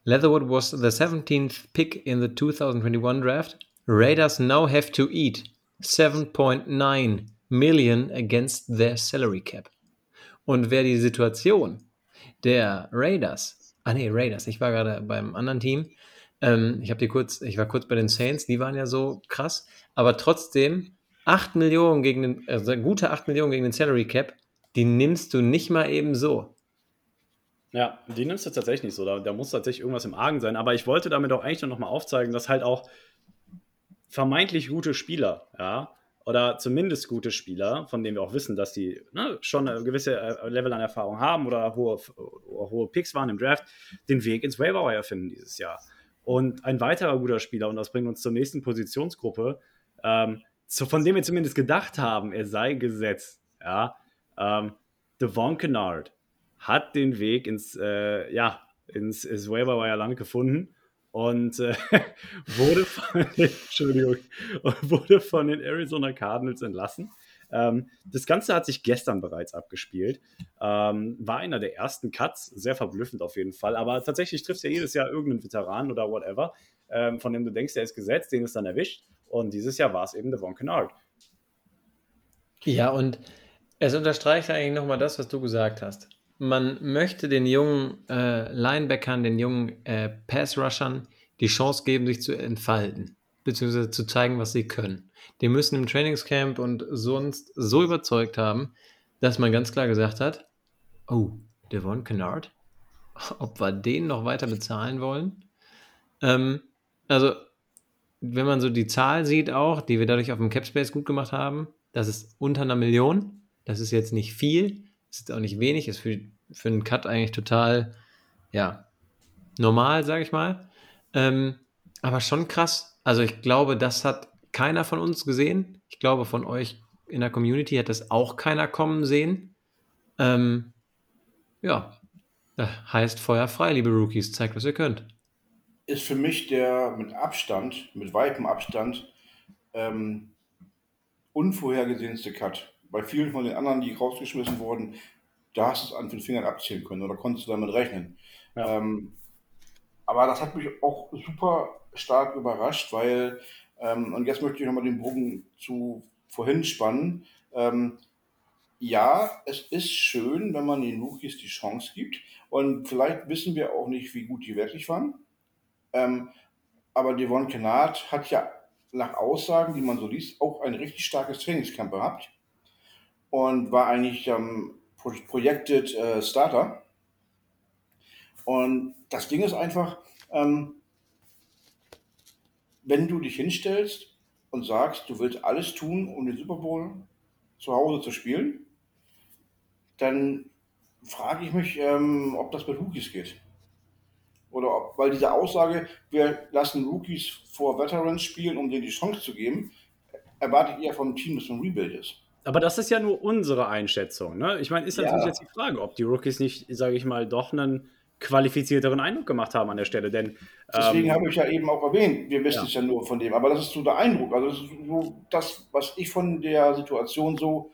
Leatherwood was the 17th pick in the 2021 draft. Raiders now have to eat 7.9 million against their salary cap. Und wer die Situation der Raiders, ah nee, Raiders, ich war gerade beim anderen Team, ähm, ich habe die kurz, ich war kurz bei den Saints, die waren ja so krass, aber trotzdem 8 Millionen gegen den, also gute 8 Millionen gegen den Salary Cap, die nimmst du nicht mal eben so. Ja, die nimmst du tatsächlich nicht so. Da, da muss tatsächlich irgendwas im Argen sein. Aber ich wollte damit auch eigentlich nur noch mal aufzeigen, dass halt auch vermeintlich gute Spieler, ja, oder zumindest gute Spieler, von denen wir auch wissen, dass die ne, schon eine gewisse äh, Level an Erfahrung haben oder hohe, hohe Picks waren im Draft, den Weg ins Waiver finden dieses Jahr. Und ein weiterer guter Spieler, und das bringt uns zur nächsten Positionsgruppe, ähm, so, von dem wir zumindest gedacht haben, er sei gesetzt, ja, ähm, Devon Kennard hat den Weg ins, äh, ja, ins, ins Waiver Land gefunden und äh, *laughs* wurde, von den, *laughs* Entschuldigung, *laughs* wurde von den Arizona Cardinals entlassen. Ähm, das Ganze hat sich gestern bereits abgespielt. Ähm, war einer der ersten Cuts, sehr verblüffend auf jeden Fall. Aber tatsächlich trifft ja jedes Jahr irgendeinen Veteran oder whatever, ähm, von dem du denkst, der ist gesetzt, den ist dann erwischt. Und dieses Jahr war es eben Devon Kennard. Ja, und es unterstreicht eigentlich nochmal das, was du gesagt hast. Man möchte den jungen äh, Linebackern, den jungen äh, Pass-Rushern die Chance geben, sich zu entfalten, beziehungsweise zu zeigen, was sie können. Die müssen im Trainingscamp und sonst so überzeugt haben, dass man ganz klar gesagt hat, oh, Devon Kennard, *laughs* ob wir den noch weiter bezahlen wollen? Ähm, also, wenn man so die Zahl sieht auch, die wir dadurch auf dem Capspace gut gemacht haben, das ist unter einer Million. Das ist jetzt nicht viel, ist auch nicht wenig, ist für, für einen Cut eigentlich total, ja, normal, sage ich mal. Ähm, aber schon krass. Also ich glaube, das hat keiner von uns gesehen. Ich glaube, von euch in der Community hat das auch keiner kommen sehen. Ähm, ja, heißt Feuer frei, liebe Rookies. Zeigt, was ihr könnt. Ist für mich der mit Abstand, mit weitem Abstand, ähm, unvorhergesehenste Cut. Bei vielen von den anderen, die rausgeschmissen wurden, da hast du es an den Fingern abzählen können oder konntest du damit rechnen. Ja. Ähm, aber das hat mich auch super stark überrascht, weil, ähm, und jetzt möchte ich nochmal den Bogen zu vorhin spannen, ähm, ja, es ist schön, wenn man den Rookies die Chance gibt. Und vielleicht wissen wir auch nicht, wie gut die wirklich waren. Ähm, aber Devon Kennard hat ja nach Aussagen, die man so liest, auch ein richtig starkes Trainingscamp gehabt und war eigentlich ähm, projected äh, Starter. Und das Ding ist einfach, ähm, wenn du dich hinstellst und sagst, du willst alles tun, um den Super Bowl zu Hause zu spielen, dann frage ich mich, ähm, ob das mit Rookies geht. Oder ob, weil diese Aussage, wir lassen Rookies vor Veterans spielen, um denen die Chance zu geben, erwarte ich eher vom Team, das ein Rebuild ist. Aber das ist ja nur unsere Einschätzung. Ne? Ich meine, ist natürlich ja. jetzt die Frage, ob die Rookies nicht, sage ich mal, doch einen qualifizierteren Eindruck gemacht haben an der Stelle. Denn, Deswegen ähm, habe ich ja eben auch erwähnt, wir wissen ja. es ja nur von dem. Aber das ist so der Eindruck. Also das ist so das, was ich von der Situation so,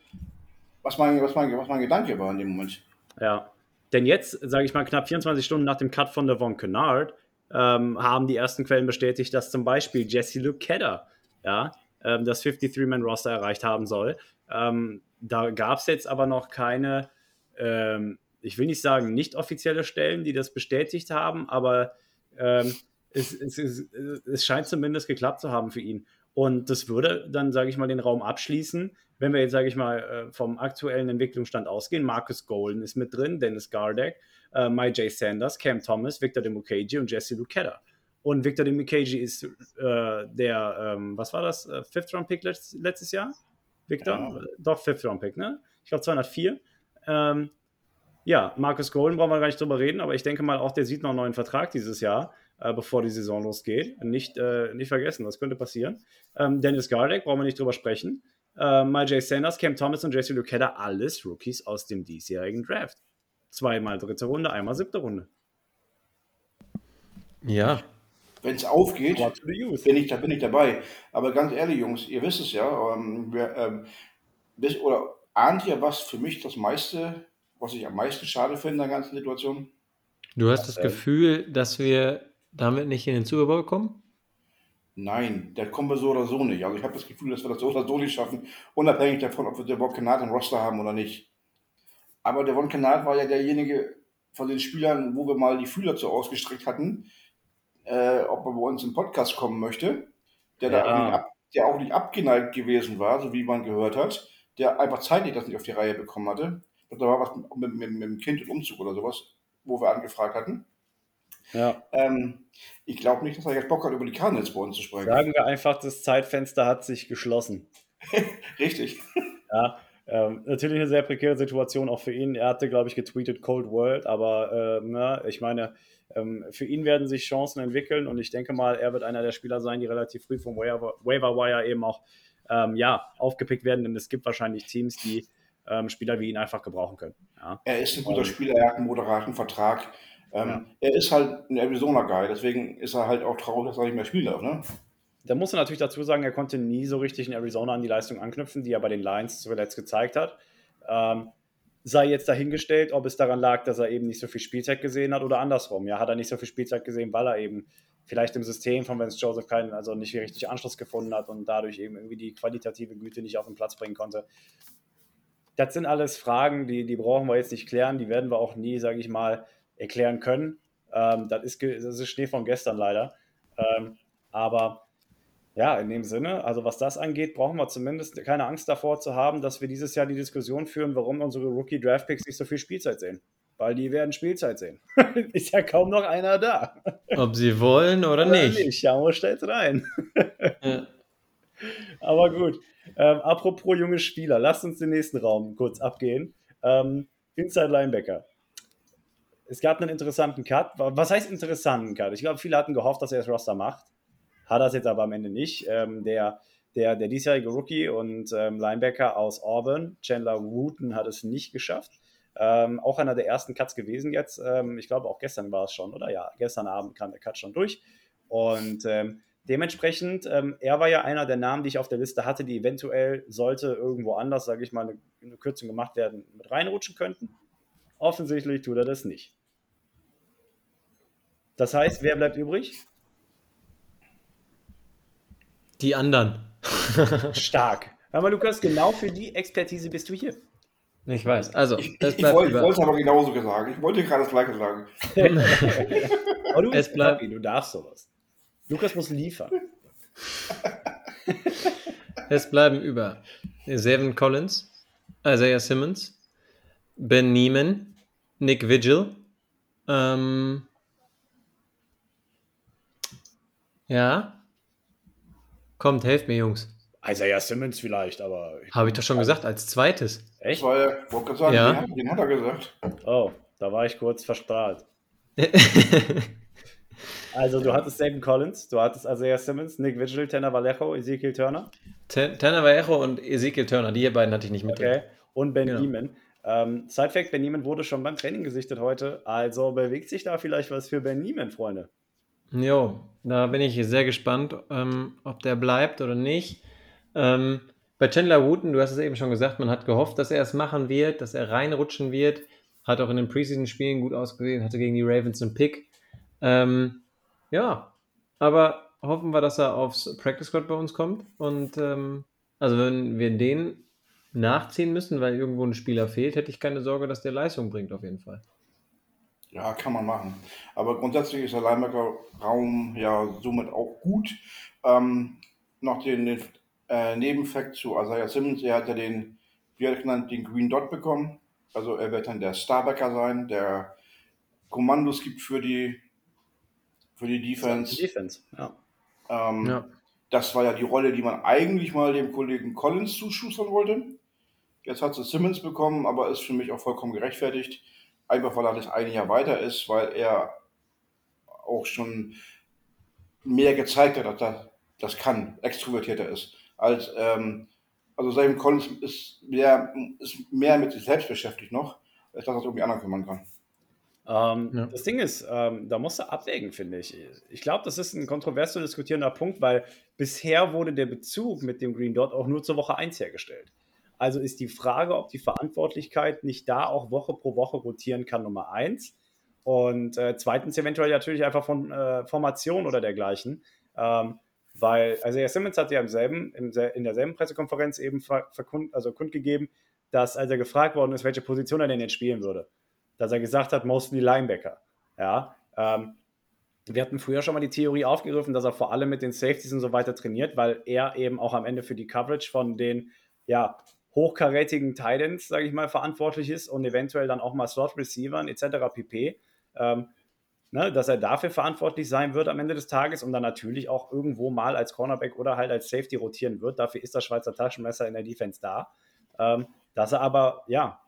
was mein, was mein, was mein Gedanke war in dem Moment. Ja, denn jetzt, sage ich mal, knapp 24 Stunden nach dem Cut von Devon Kennard, ähm, haben die ersten Quellen bestätigt, dass zum Beispiel Jesse Lukeda ja, ähm, das 53-Man-Roster erreicht haben soll. Ähm, da gab es jetzt aber noch keine, ähm, ich will nicht sagen nicht offizielle Stellen, die das bestätigt haben, aber ähm, es, es, es, es scheint zumindest geklappt zu haben für ihn. Und das würde dann, sage ich mal, den Raum abschließen, wenn wir jetzt, sage ich mal, äh, vom aktuellen Entwicklungsstand ausgehen. Marcus Golden ist mit drin, Dennis Gardeck, äh, My J. Sanders, Cam Thomas, Victor Demukeji und Jesse Luketa. Und Victor Demukeji ist äh, der, ähm, was war das, äh, Fifth-Round-Pick letztes, letztes Jahr? Victor? Ja. Doch, Fifth-Round-Pick, ne? Ich glaube 204. Ähm, ja, Marcus Golden brauchen wir gar nicht drüber reden, aber ich denke mal, auch der sieht noch einen neuen Vertrag dieses Jahr äh, bevor die Saison losgeht. Nicht, äh, nicht vergessen, das könnte passieren. Ähm, Dennis Gardeck, brauchen wir nicht drüber sprechen. Äh, Jay Sanders, Cam Thomas und Jesse Lukeda, alles Rookies aus dem diesjährigen Draft. Zweimal dritte Runde, einmal siebte Runde. Ja. Wenn es aufgeht, bin ich, da bin ich dabei. Aber ganz ehrlich, Jungs, ihr wisst es ja, ähm, wir, ähm, bis, oder ahnt ihr, was für mich das meiste, was ich am meisten schade finde in der ganzen Situation? Du hast das Gefühl, dass wir damit nicht in den Super Bowl kommen? Nein, da kommen wir so oder so nicht. Also ich habe das Gefühl, dass wir das so oder so nicht schaffen, unabhängig davon, ob wir Devon Kennard im Roster haben oder nicht. Aber Devon Kennard war ja derjenige von den Spielern, wo wir mal die Fühler zu ausgestreckt hatten, äh, ob er bei uns im Podcast kommen möchte, der, ja. da ab, der auch nicht abgeneigt gewesen war, so wie man gehört hat, der einfach zeitlich das nicht auf die Reihe bekommen hatte. Da war was mit, mit, mit dem Kind und Umzug oder sowas, wo wir angefragt hatten. Ja. Ähm, ich glaube nicht, dass er jetzt Bock hat, über die Cardinals bei uns zu sprechen. Sagen wir einfach, das Zeitfenster hat sich geschlossen. *laughs* Richtig. Ja, ähm, natürlich eine sehr prekäre Situation auch für ihn. Er hatte, glaube ich, getweetet Cold World, aber ähm, ja, ich meine, für ihn werden sich Chancen entwickeln und ich denke mal, er wird einer der Spieler sein, die relativ früh vom Waiver, Waiver Wire eben auch ähm, ja, aufgepickt werden, denn es gibt wahrscheinlich Teams, die ähm, Spieler wie ihn einfach gebrauchen können. Ja. Er ist ein guter Spieler, er hat einen moderaten Vertrag. Ähm, ja. Er ist halt ein Arizona-Guy, deswegen ist er halt auch traurig, dass er nicht mehr spielen darf. Ne? Da muss er natürlich dazu sagen, er konnte nie so richtig in Arizona an die Leistung anknüpfen, die er bei den Lions zuletzt gezeigt hat. Ähm, sei jetzt dahingestellt, ob es daran lag, dass er eben nicht so viel Spielzeit gesehen hat oder andersrum. Ja, hat er nicht so viel Spielzeit gesehen, weil er eben vielleicht im System von Vance Joseph keinen, also nicht richtig Anschluss gefunden hat und dadurch eben irgendwie die qualitative Güte nicht auf den Platz bringen konnte. Das sind alles Fragen, die, die brauchen wir jetzt nicht klären, die werden wir auch nie, sage ich mal, erklären können. Ähm, das, ist, das ist Schnee von gestern leider. Ähm, aber ja, in dem Sinne, also was das angeht, brauchen wir zumindest keine Angst davor zu haben, dass wir dieses Jahr die Diskussion führen, warum unsere Rookie Draft Picks nicht so viel Spielzeit sehen. Weil die werden Spielzeit sehen. *laughs* ist ja kaum noch einer da. Ob sie wollen oder, oder nicht. nicht. Jamo stellt rein. ja. *laughs* Aber gut. Ähm, apropos junge Spieler, lasst uns den nächsten Raum kurz abgehen. Ähm, Inside Linebacker es gab einen interessanten Cut. Was heißt interessanten Cut? Ich glaube, viele hatten gehofft, dass er das Roster macht. Hat es jetzt aber am Ende nicht. Ähm, der, der, der diesjährige Rookie und ähm, Linebacker aus Auburn, Chandler Wooten, hat es nicht geschafft. Ähm, auch einer der ersten Cuts gewesen jetzt. Ähm, ich glaube, auch gestern war es schon, oder? Ja, gestern Abend kam der Cut schon durch. Und ähm, dementsprechend, ähm, er war ja einer der Namen, die ich auf der Liste hatte, die eventuell, sollte irgendwo anders, sage ich mal, eine, eine Kürzung gemacht werden, mit reinrutschen könnten. Offensichtlich tut er das nicht. Das heißt, wer bleibt übrig? Die anderen. Stark. Mal, Lukas, genau für die Expertise bist du hier. Ich weiß. Also, Ich, es ich, ich bleibt wollte es aber genauso sagen. Ich wollte gerade das Gleiche sagen. *laughs* Aber du Es bleibt- Papi, du darfst sowas. Lukas muss liefern. *laughs* Es bleiben über Seven Collins, Isaiah Simmons, Ben Neiman, Nick Vigil. Ähm, ja. Kommt, helft mir, Jungs. Isaiah Simmons vielleicht, aber. Habe ich doch schon gesagt, als zweites. Das Echt? war ja, wollte gerade sagen, Ja. den, hat, den hat er gesagt. Oh, da war ich kurz verstrahlt. *laughs* Also, du hattest Zayden Collins, du hattest Isaiah Simmons, Nick Vigil, Tanner Vallejo, Ezekiel Turner. Tan- Tanner Vallejo und Ezekiel Turner, die hier beiden hatte ich nicht mit. Okay. Und Ben Genau. Niemann. Ähm, Side Fact: Ben Niemann wurde schon beim Training gesichtet heute. Also bewegt sich da vielleicht was für Ben Niemann, Freunde. Jo, da bin ich sehr gespannt, ähm, ob der bleibt oder nicht. Ähm, bei Chandler Wooten, du hast es eben schon gesagt, man hat gehofft, dass er es machen wird, dass er reinrutschen wird. Hat auch in den Preseason-Spielen gut ausgesehen, hatte gegen die Ravens einen Pick. Ähm, ja, aber hoffen wir, dass er aufs Practice Squad bei uns kommt. Und ähm, also wenn wir den nachziehen müssen, weil irgendwo ein Spieler fehlt, hätte ich keine Sorge, dass der Leistung bringt, auf jeden Fall. Ja, kann man machen. Aber grundsätzlich ist der Linebacker-Raum ja somit auch gut. Ähm, noch den, den äh, Nebenfakt zu Isaiah Simmons. Er hat ja den, wie hat er genannt, den Green Dot bekommen. Also er wird dann der Starbacker sein, der Kommandos gibt für die, für die Defense. Defense, ja. Ähm, Ja. Das war ja die Rolle, die man eigentlich mal dem Kollegen Collins zuschustern wollte. Jetzt hat sie Simmons bekommen, aber ist für mich auch vollkommen gerechtfertigt. Einfach weil er das eine Jahr weiter ist, weil er auch schon mehr gezeigt hat, dass er das kann, extrovertierter ist. Als, ähm, also Simon Collins ist mehr, ist mehr mit sich selbst beschäftigt noch, als dass er sich um die anderen kümmern kann. Ähm, Ja. Das Ding ist, ähm, da musst du abwägen, finde ich. Ich glaube, das ist ein kontrovers zu diskutierender Punkt, weil bisher wurde der Bezug mit dem Green Dot auch nur zur Woche 1 hergestellt. Also ist die Frage, ob die Verantwortlichkeit nicht da auch Woche pro Woche rotieren kann, Nummer 1. Und äh, zweitens eventuell natürlich einfach von äh, Formation oder dergleichen. Ähm, weil, also Herr Simmons hat ja im selben, im, in derselben Pressekonferenz eben ver, verkund, also kundgegeben, dass als er gefragt worden ist, welche Position er denn jetzt spielen würde, dass er gesagt hat, mostly Linebacker. Ja, ähm, wir hatten früher schon mal die Theorie aufgegriffen, dass er vor allem mit den Safeties und so weiter trainiert, weil er eben auch am Ende für die Coverage von den ja, hochkarätigen Titans, sage ich mal, verantwortlich ist und eventuell dann auch mal Slot-Receivern etc. pp. Ähm, ne, dass er dafür verantwortlich sein wird am Ende des Tages und dann natürlich auch irgendwo mal als Cornerback oder halt als Safety rotieren wird. Dafür ist das Schweizer Taschenmesser in der Defense da. Ähm, dass er aber, ja,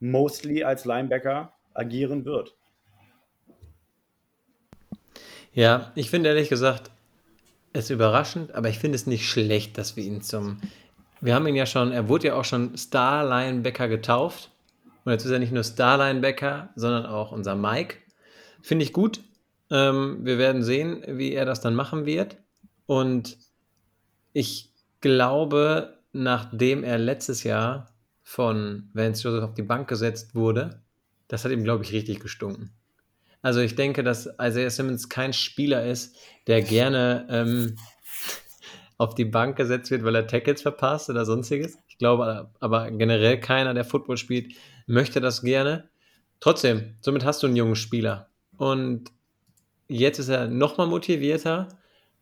mostly als Linebacker agieren wird. Ja, ich finde ehrlich gesagt, es ist überraschend, aber ich finde es nicht schlecht, dass wir ihn zum. Wir haben ihn ja schon, er wurde ja auch schon Star Linebacker getauft. Und jetzt ist er nicht nur Star Linebacker, sondern auch unser Mike. Finde ich gut. Ähm, wir werden sehen, wie er das dann machen wird. Und ich glaube, nachdem er letztes Jahr von Vance Joseph auf die Bank gesetzt wurde, das hat ihm, glaube ich, richtig gestunken. Also ich denke, dass Isaiah Simmons kein Spieler ist, der gerne ähm, auf die Bank gesetzt wird, weil er Tackles verpasst oder sonstiges. Ich glaube aber generell keiner, der Football spielt, möchte das gerne. Trotzdem, somit hast du einen jungen Spieler. Und jetzt ist er nochmal motivierter,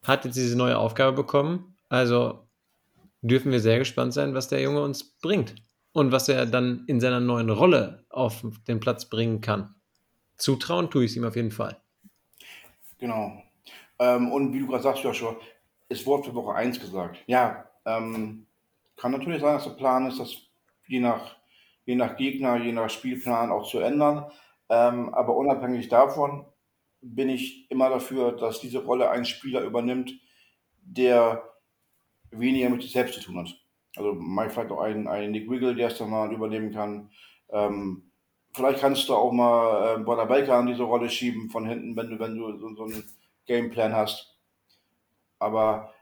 hat jetzt diese neue Aufgabe bekommen. Also dürfen wir sehr gespannt sein, was der Junge uns bringt und was er dann in seiner neuen Rolle auf den Platz bringen kann. Zutrauen tue ich es ihm auf jeden Fall. Genau. Ähm, und wie du gerade sagst, Joshua, es wurde für Woche 1 gesagt. Ja, ähm, kann natürlich sein, dass der Plan ist, das je nach, je nach Gegner, je nach Spielplan auch zu ändern. Ähm, aber unabhängig davon bin ich immer dafür, dass diese Rolle ein Spieler übernimmt, der weniger mit sich selbst zu tun hat. Also mal vielleicht auch ein, ein Nick Wiggle, der es dann mal übernehmen kann. Ähm, vielleicht kannst du auch mal äh, Border Baker an diese Rolle schieben von hinten, wenn du, wenn du so, so einen Gameplan hast. Aber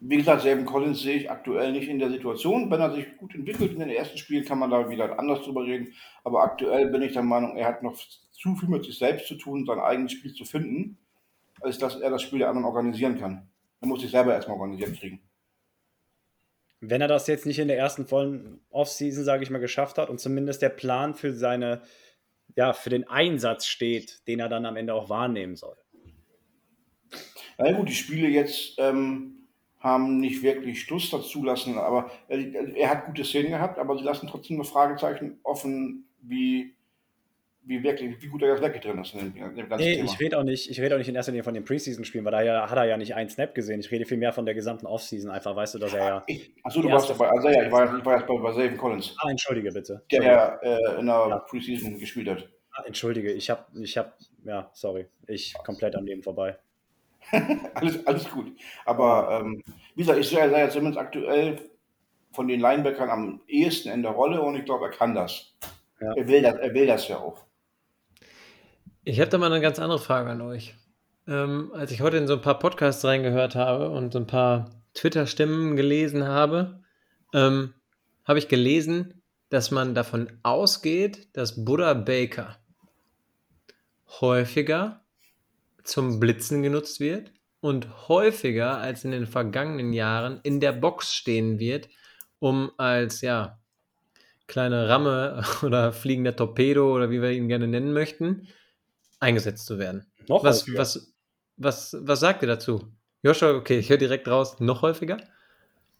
wie gesagt, Selben Collins sehe ich aktuell nicht in der Situation. Wenn er sich gut entwickelt in den ersten Spielen, kann man da wieder anders drüber reden. Aber aktuell bin ich der Meinung, er hat noch zu viel mit sich selbst zu tun, sein eigenes Spiel zu finden, als dass er das Spiel der anderen organisieren kann. Er muss sich selber erstmal organisiert kriegen. wenn er das jetzt nicht in der ersten vollen Offseason, sage ich mal, geschafft hat und zumindest der Plan für seine, ja, für den Einsatz steht, den er dann am Ende auch wahrnehmen soll. Na gut, die Spiele jetzt ähm, haben nicht wirklich Schluss dazu lassen, aber er, er hat gute Szenen gehabt, aber sie lassen trotzdem noch Fragezeichen offen, wie wie wirklich, wie gut er jetzt wirklich drin ist in dem, in dem ganzen nee, Thema. Ich rede auch nicht, ich rede auch nicht in erster Linie von den Preseason-Spielen, weil da ja, hat er ja nicht einen Snap gesehen. Ich rede vielmehr von der gesamten Offseason. Einfach weißt du, dass er ja. Achso, du warst dabei. Also ja, ich war, ich war jetzt bei, bei Savin Collins. Ah, entschuldige bitte. Der ja äh, in der ja. Preseason gespielt hat. Ah, entschuldige, ich habe, ich habe, ja, sorry, ich komplett an dem vorbei. *laughs* alles, alles gut. Aber ähm, wie gesagt, ich sehe ja Simmons aktuell von den Linebackern am ehesten in der Rolle und ich glaube, er kann das. Ja. Er, will das er will das ja auch. Ich habe da mal eine ganz andere Frage an euch. Ähm, als ich heute in so ein paar Podcasts reingehört habe und so ein paar Twitter-Stimmen gelesen habe, ähm, habe ich gelesen, dass man davon ausgeht, dass Buddha Baker häufiger zum Blitzen genutzt wird und häufiger als in den vergangenen Jahren in der Box stehen wird, um als ja kleine Ramme *laughs* oder fliegender Torpedo oder wie wir ihn gerne nennen möchten, eingesetzt zu werden. Noch was, häufiger. Was, was, was sagt ihr dazu? Joshua, okay, ich höre direkt raus, noch häufiger?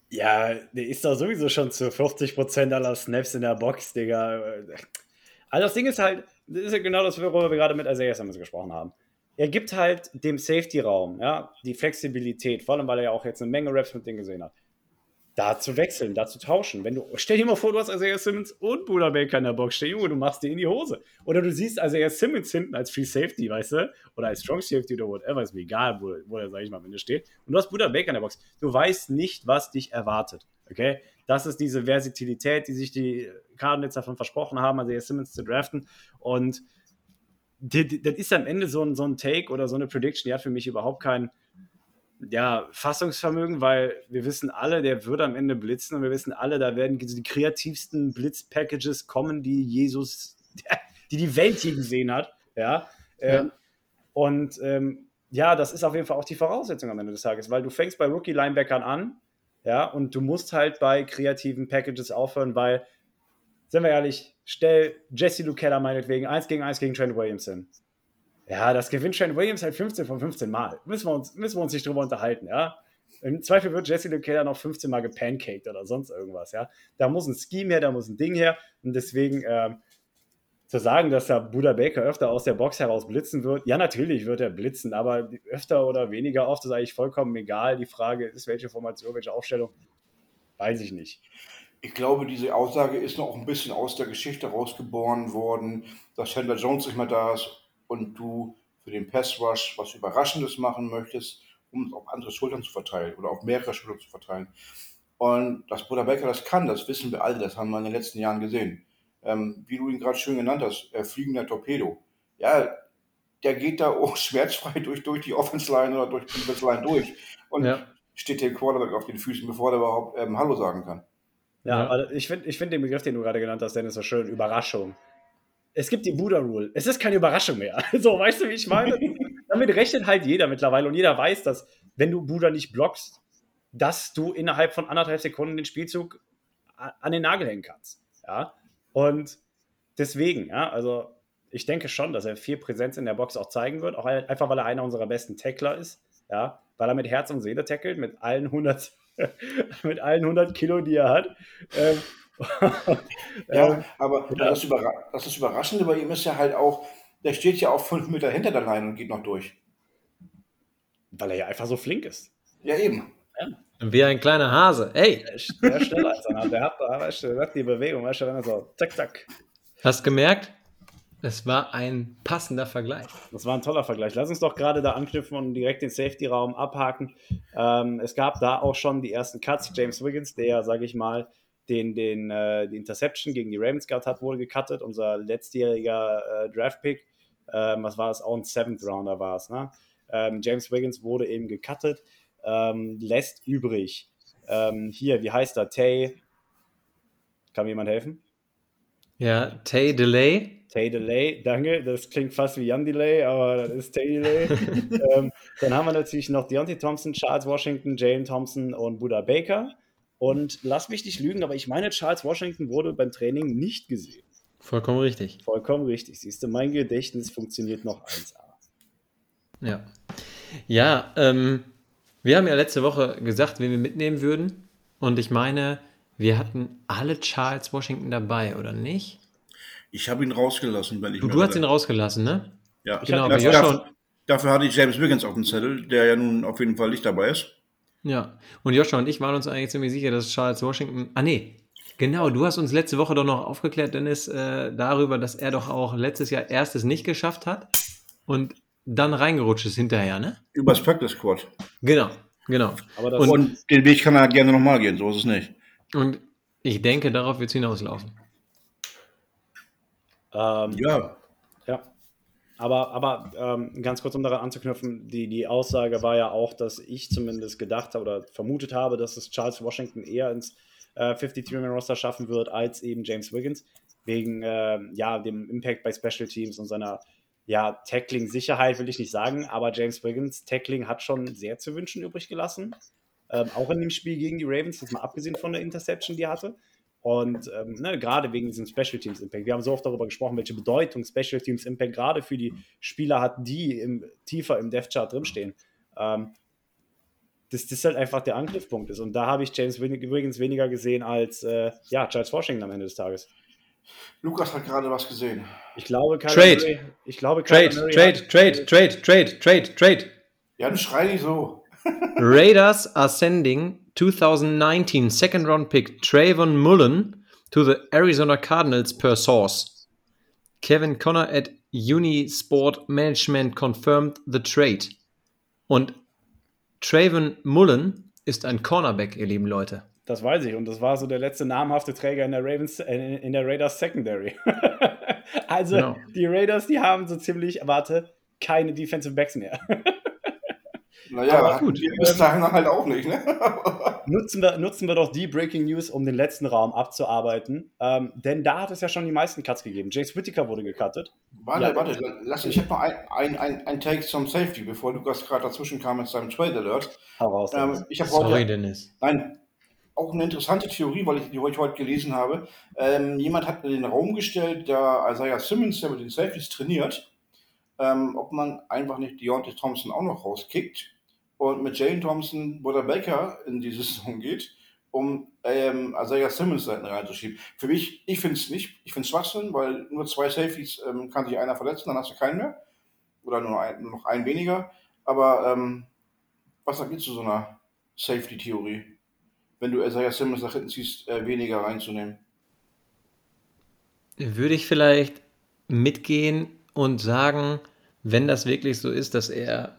Ja, der ist doch sowieso schon zu 50% aller Snaps in der Box, Digga. Also das Ding ist halt, das ist ja genau das, worüber wir gerade mit Isaiah Simmons gesprochen haben. Er gibt halt dem Safety-Raum, ja, die Flexibilität, vor allem weil er ja auch jetzt eine Menge Raps mit denen gesehen hat da zu wechseln, da zu tauschen. Wenn du, stell dir mal vor, du hast Isaiah Simmons und Buda Baker in der Box stehen, Junge, du machst dir in die Hose. Oder du siehst Isaiah Simmons hinten als Free Safety, weißt du? Oder als Strong Safety oder whatever, ist mir egal, wo, wo er, sag ich mal, wenn er steht. Und du hast Buda Baker in der Box. Du weißt nicht, was dich erwartet. Okay? Das ist diese Versatilität, die sich die Cardinals davon versprochen haben, Isaiah Simmons zu draften. Und das ist am Ende so ein, so ein Take oder so eine Prediction, die hat für mich überhaupt keinen ja, Fassungsvermögen, weil wir wissen alle, der wird am Ende blitzen und wir wissen alle, da werden die kreativsten Blitz-Packages kommen, die Jesus, *laughs* die die Welt je gesehen hat. Ja. ja. Ähm, und ähm, ja, das ist auf jeden Fall auch die Voraussetzung am Ende des Tages, weil du fängst bei Rookie-Linebackern an, ja, und du musst halt bei kreativen Packages aufhören, weil, sind wir ehrlich, stell Jesse Lucella meinetwegen 1 gegen 1 gegen Trent Williamson. Ja, das gewinnt Shane Williams halt 15 von 15 Mal. Müssen wir uns, müssen wir uns nicht drüber unterhalten, ja. Im Zweifel wird Jesse LeCaire noch 15 Mal gepancaked oder sonst irgendwas, ja. Da muss ein Scheme her, da muss ein Ding her. Und deswegen ähm, zu sagen, dass da Buda Baker öfter aus der Box heraus blitzen wird, ja, natürlich wird er blitzen, aber öfter oder weniger oft ist eigentlich vollkommen egal. Die Frage ist, welche Formation, welche Aufstellung, weiß ich nicht. Ich glaube, diese Aussage ist noch ein bisschen aus der Geschichte rausgeboren worden, dass Chandler Jones nicht mehr da ist und du für den Pass Rush was Überraschendes machen möchtest, um es auf andere Schultern zu verteilen oder auf mehrere Schultern zu verteilen. Und dass Bruder Becker das kann, das wissen wir alle, das haben wir in den letzten Jahren gesehen. Ähm, wie du ihn gerade schön genannt hast, äh, fliegender Torpedo. Ja, der geht da *laughs* auch schmerzfrei durch, durch die Offense Line oder durch die Defense Line durch und ja. steht der Quarterback auf den Füßen, bevor er überhaupt ähm, Hallo sagen kann. Ja, ja. ich finde ich find den Begriff, den du gerade genannt hast, Dennis, so schön, Überraschung es gibt die Buddha Rule. Es ist keine Überraschung mehr. *laughs* So, weißt du, wie ich meine? *laughs* Damit rechnet halt jeder mittlerweile und jeder weiß, dass, wenn du Buddha nicht blockst, dass du innerhalb von anderthalb Sekunden den Spielzug an den Nagel hängen kannst. Ja, und deswegen, ja, also ich denke schon, dass er viel Präsenz in der Box auch zeigen wird, auch einfach, weil er einer unserer besten Tackler ist, ja, weil er mit Herz und Seele tackelt, mit allen 100, *laughs* mit allen 100 Kilo, die er hat. Ähm, *laughs* ja, aber ja. *laughs* Das, Überra das Überraschende bei ihm ist ja halt auch, der steht ja auch fünf Meter hinter der Leine und geht noch durch. Weil er ja einfach so flink ist. Ja, eben. Ja. Wie ein kleiner Hase. Ey! Der ist schneller als. Der hat, der hat die Bewegung, weißt du, wenn er so zack, zack. Hast gemerkt? Es war ein passender Vergleich. Das war ein toller Vergleich. Lass uns doch gerade da anknüpfen und direkt den Safety-Raum abhaken. Ähm, es gab da auch schon die ersten Cuts. James Wiggins, der, sage ich mal, den, den äh, die Interception gegen die Ravens gehabt hat, wurde gecuttet. Unser letztjähriger äh, Draft-Pick, ähm, was war das? Auch ein Seventh Rounder war es. Ne? Ähm, James Wiggins wurde eben gecuttet, ähm, lässt übrig. Ähm, hier, wie heißt er? Tay. Kann mir jemand helfen? Ja, Tay Delay. Tay Delay, danke. Das klingt fast wie Jan Delay, aber das ist Tay Delay. *laughs* ähm, dann haben wir natürlich noch Deontay Thompson, Charles Washington, Jalen Thompson und Buda Baker. Und lass mich nicht lügen, aber ich meine, Charles Washington wurde beim Training nicht gesehen. Vollkommen richtig. Vollkommen richtig. Siehst du, mein Gedächtnis funktioniert noch 1A. Ja. Ja, ähm, wir haben ja letzte Woche gesagt, wen wir mitnehmen würden. Und ich meine, wir hatten alle Charles Washington dabei, oder nicht? Ich habe ihn rausgelassen, wenn ich Du, du hast ihn rausgelassen, ne? Ja, Genau, aber dafür, dafür, dafür hatte ich James Wiggins auf dem Zettel, der ja nun auf jeden Fall nicht dabei ist. Ja. Und Joshua und ich waren uns eigentlich ziemlich sicher, dass Charles Washington. Ah, nee. Genau, du hast uns letzte Woche doch noch aufgeklärt, Dennis, äh, darüber, dass er doch auch letztes Jahr erstes nicht geschafft hat und dann reingerutscht ist hinterher, ne? Übers Practice Squad. Genau, genau. Aber das, Und, den Weg kann er gerne nochmal gehen, so ist es nicht. Und ich denke, darauf wird es hinauslaufen. ähm, Ja, Ja. Aber, aber ähm, ganz kurz, um daran anzuknüpfen, die, die Aussage war ja auch, dass ich zumindest gedacht habe oder vermutet habe, dass es Charles Washington eher ins äh, 53-Man-Roster schaffen wird als eben James Wiggins, wegen ähm, ja, dem Impact bei Special Teams und seiner ja, Tackling-Sicherheit will ich nicht sagen, aber James Wiggins Tackling hat schon sehr zu wünschen übrig gelassen. Ähm, auch in dem Spiel gegen die Ravens, jetzt mal abgesehen von der Interception, die er hatte. Und ähm, ne, gerade wegen diesem Special Teams Impact. Wir haben so oft darüber gesprochen, welche Bedeutung Special Teams Impact gerade für die Spieler hat, die im, tiefer im Death Chart drinstehen. Ähm, dass das halt einfach der Angriffspunkt ist. Und da habe ich James Win- übrigens weniger gesehen als äh, ja, Charles Washington am Ende des Tages. Lukas hat gerade was gesehen. Ich glaube, Kyler Trade. Murray, ich glaube, Kyler Trade, Murray trade, hat- trade, trade, trade, trade, trade. Ja, dann schrei nicht so. Raiders are sending 2019 second round pick Trayvon Mullen to the Arizona Cardinals per source. Kevin Connor at Unisport Management confirmed the trade. Und Trayvon Mullen ist ein Cornerback, ihr lieben Leute. Das weiß ich. Und das war so der letzte namhafte Träger in der Ravens, in der Raiders Secondary. *laughs* also Genau. die Raiders, die haben so ziemlich, warte, keine Defensive Backs mehr. *laughs* Naja, gut. wir bis dahin halt auch nicht, ne? *laughs* nutzen, wir, nutzen wir doch die Breaking News, um den letzten Raum abzuarbeiten. Ähm, denn da hat es ja schon die meisten Cuts gegeben. James Whittaker wurde gecuttet. Warte, Ja. warte, lass ich habe noch ein, ein, ein, ein Take zum Safety, bevor Lukas gerade dazwischen kam mit seinem Trade Alert. Hau raus. Ähm, ich habe Sorry, heute, Dennis. nein, auch eine interessante Theorie, weil ich die heute, heute gelesen habe. Ähm, jemand hat in den Raum gestellt, da Isaiah Simmons, der mit den Safeties trainiert, ähm, ob man einfach nicht Deontay Thompson auch noch rauskickt und mit Jane Thompson Butter Baker in die *laughs* Saison geht, um ähm, Isaiah Simmons da hinten reinzuschieben. Für mich, ich finde es nicht, ich finde es Schwachsinn, weil nur zwei Safeties ähm, kann sich einer verletzen, dann hast du keinen mehr. Oder nur, ein, nur noch einen weniger. Aber ähm, was sagt ihr zu so einer Safety-Theorie? Wenn du Isaiah Simmons nach hinten ziehst, äh, weniger reinzunehmen. Würde ich vielleicht mitgehen und sagen, wenn das wirklich so ist, dass er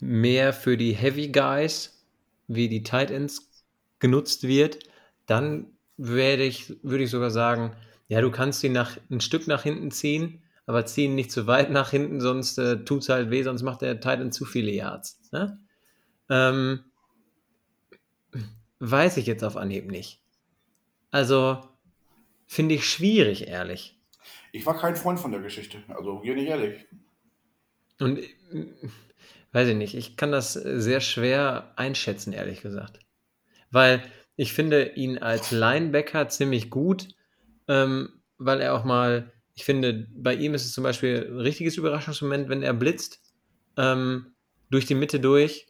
mehr für die Heavy Guys wie die Tight Ends genutzt wird, dann werde ich, würde ich sogar sagen, ja, du kannst ihn nach, ein Stück nach hinten ziehen, aber zieh ihn nicht zu weit nach hinten, sonst äh, tut es halt weh, sonst macht der Tight End zu viele Yards. Ne? Ähm, weiß ich jetzt auf Anhieb nicht. Also finde ich schwierig, ehrlich. Ich war kein Freund von der Geschichte. Also, hier nicht ehrlich. Und weiß ich nicht, ich kann das äh, sehr schwer einschätzen, ehrlich gesagt. Weil ich finde ihn als Linebacker ziemlich gut, ähm, weil er auch mal, ich finde, bei ihm ist es zum Beispiel ein richtiges Überraschungsmoment, wenn er blitzt, ähm, durch die Mitte durch.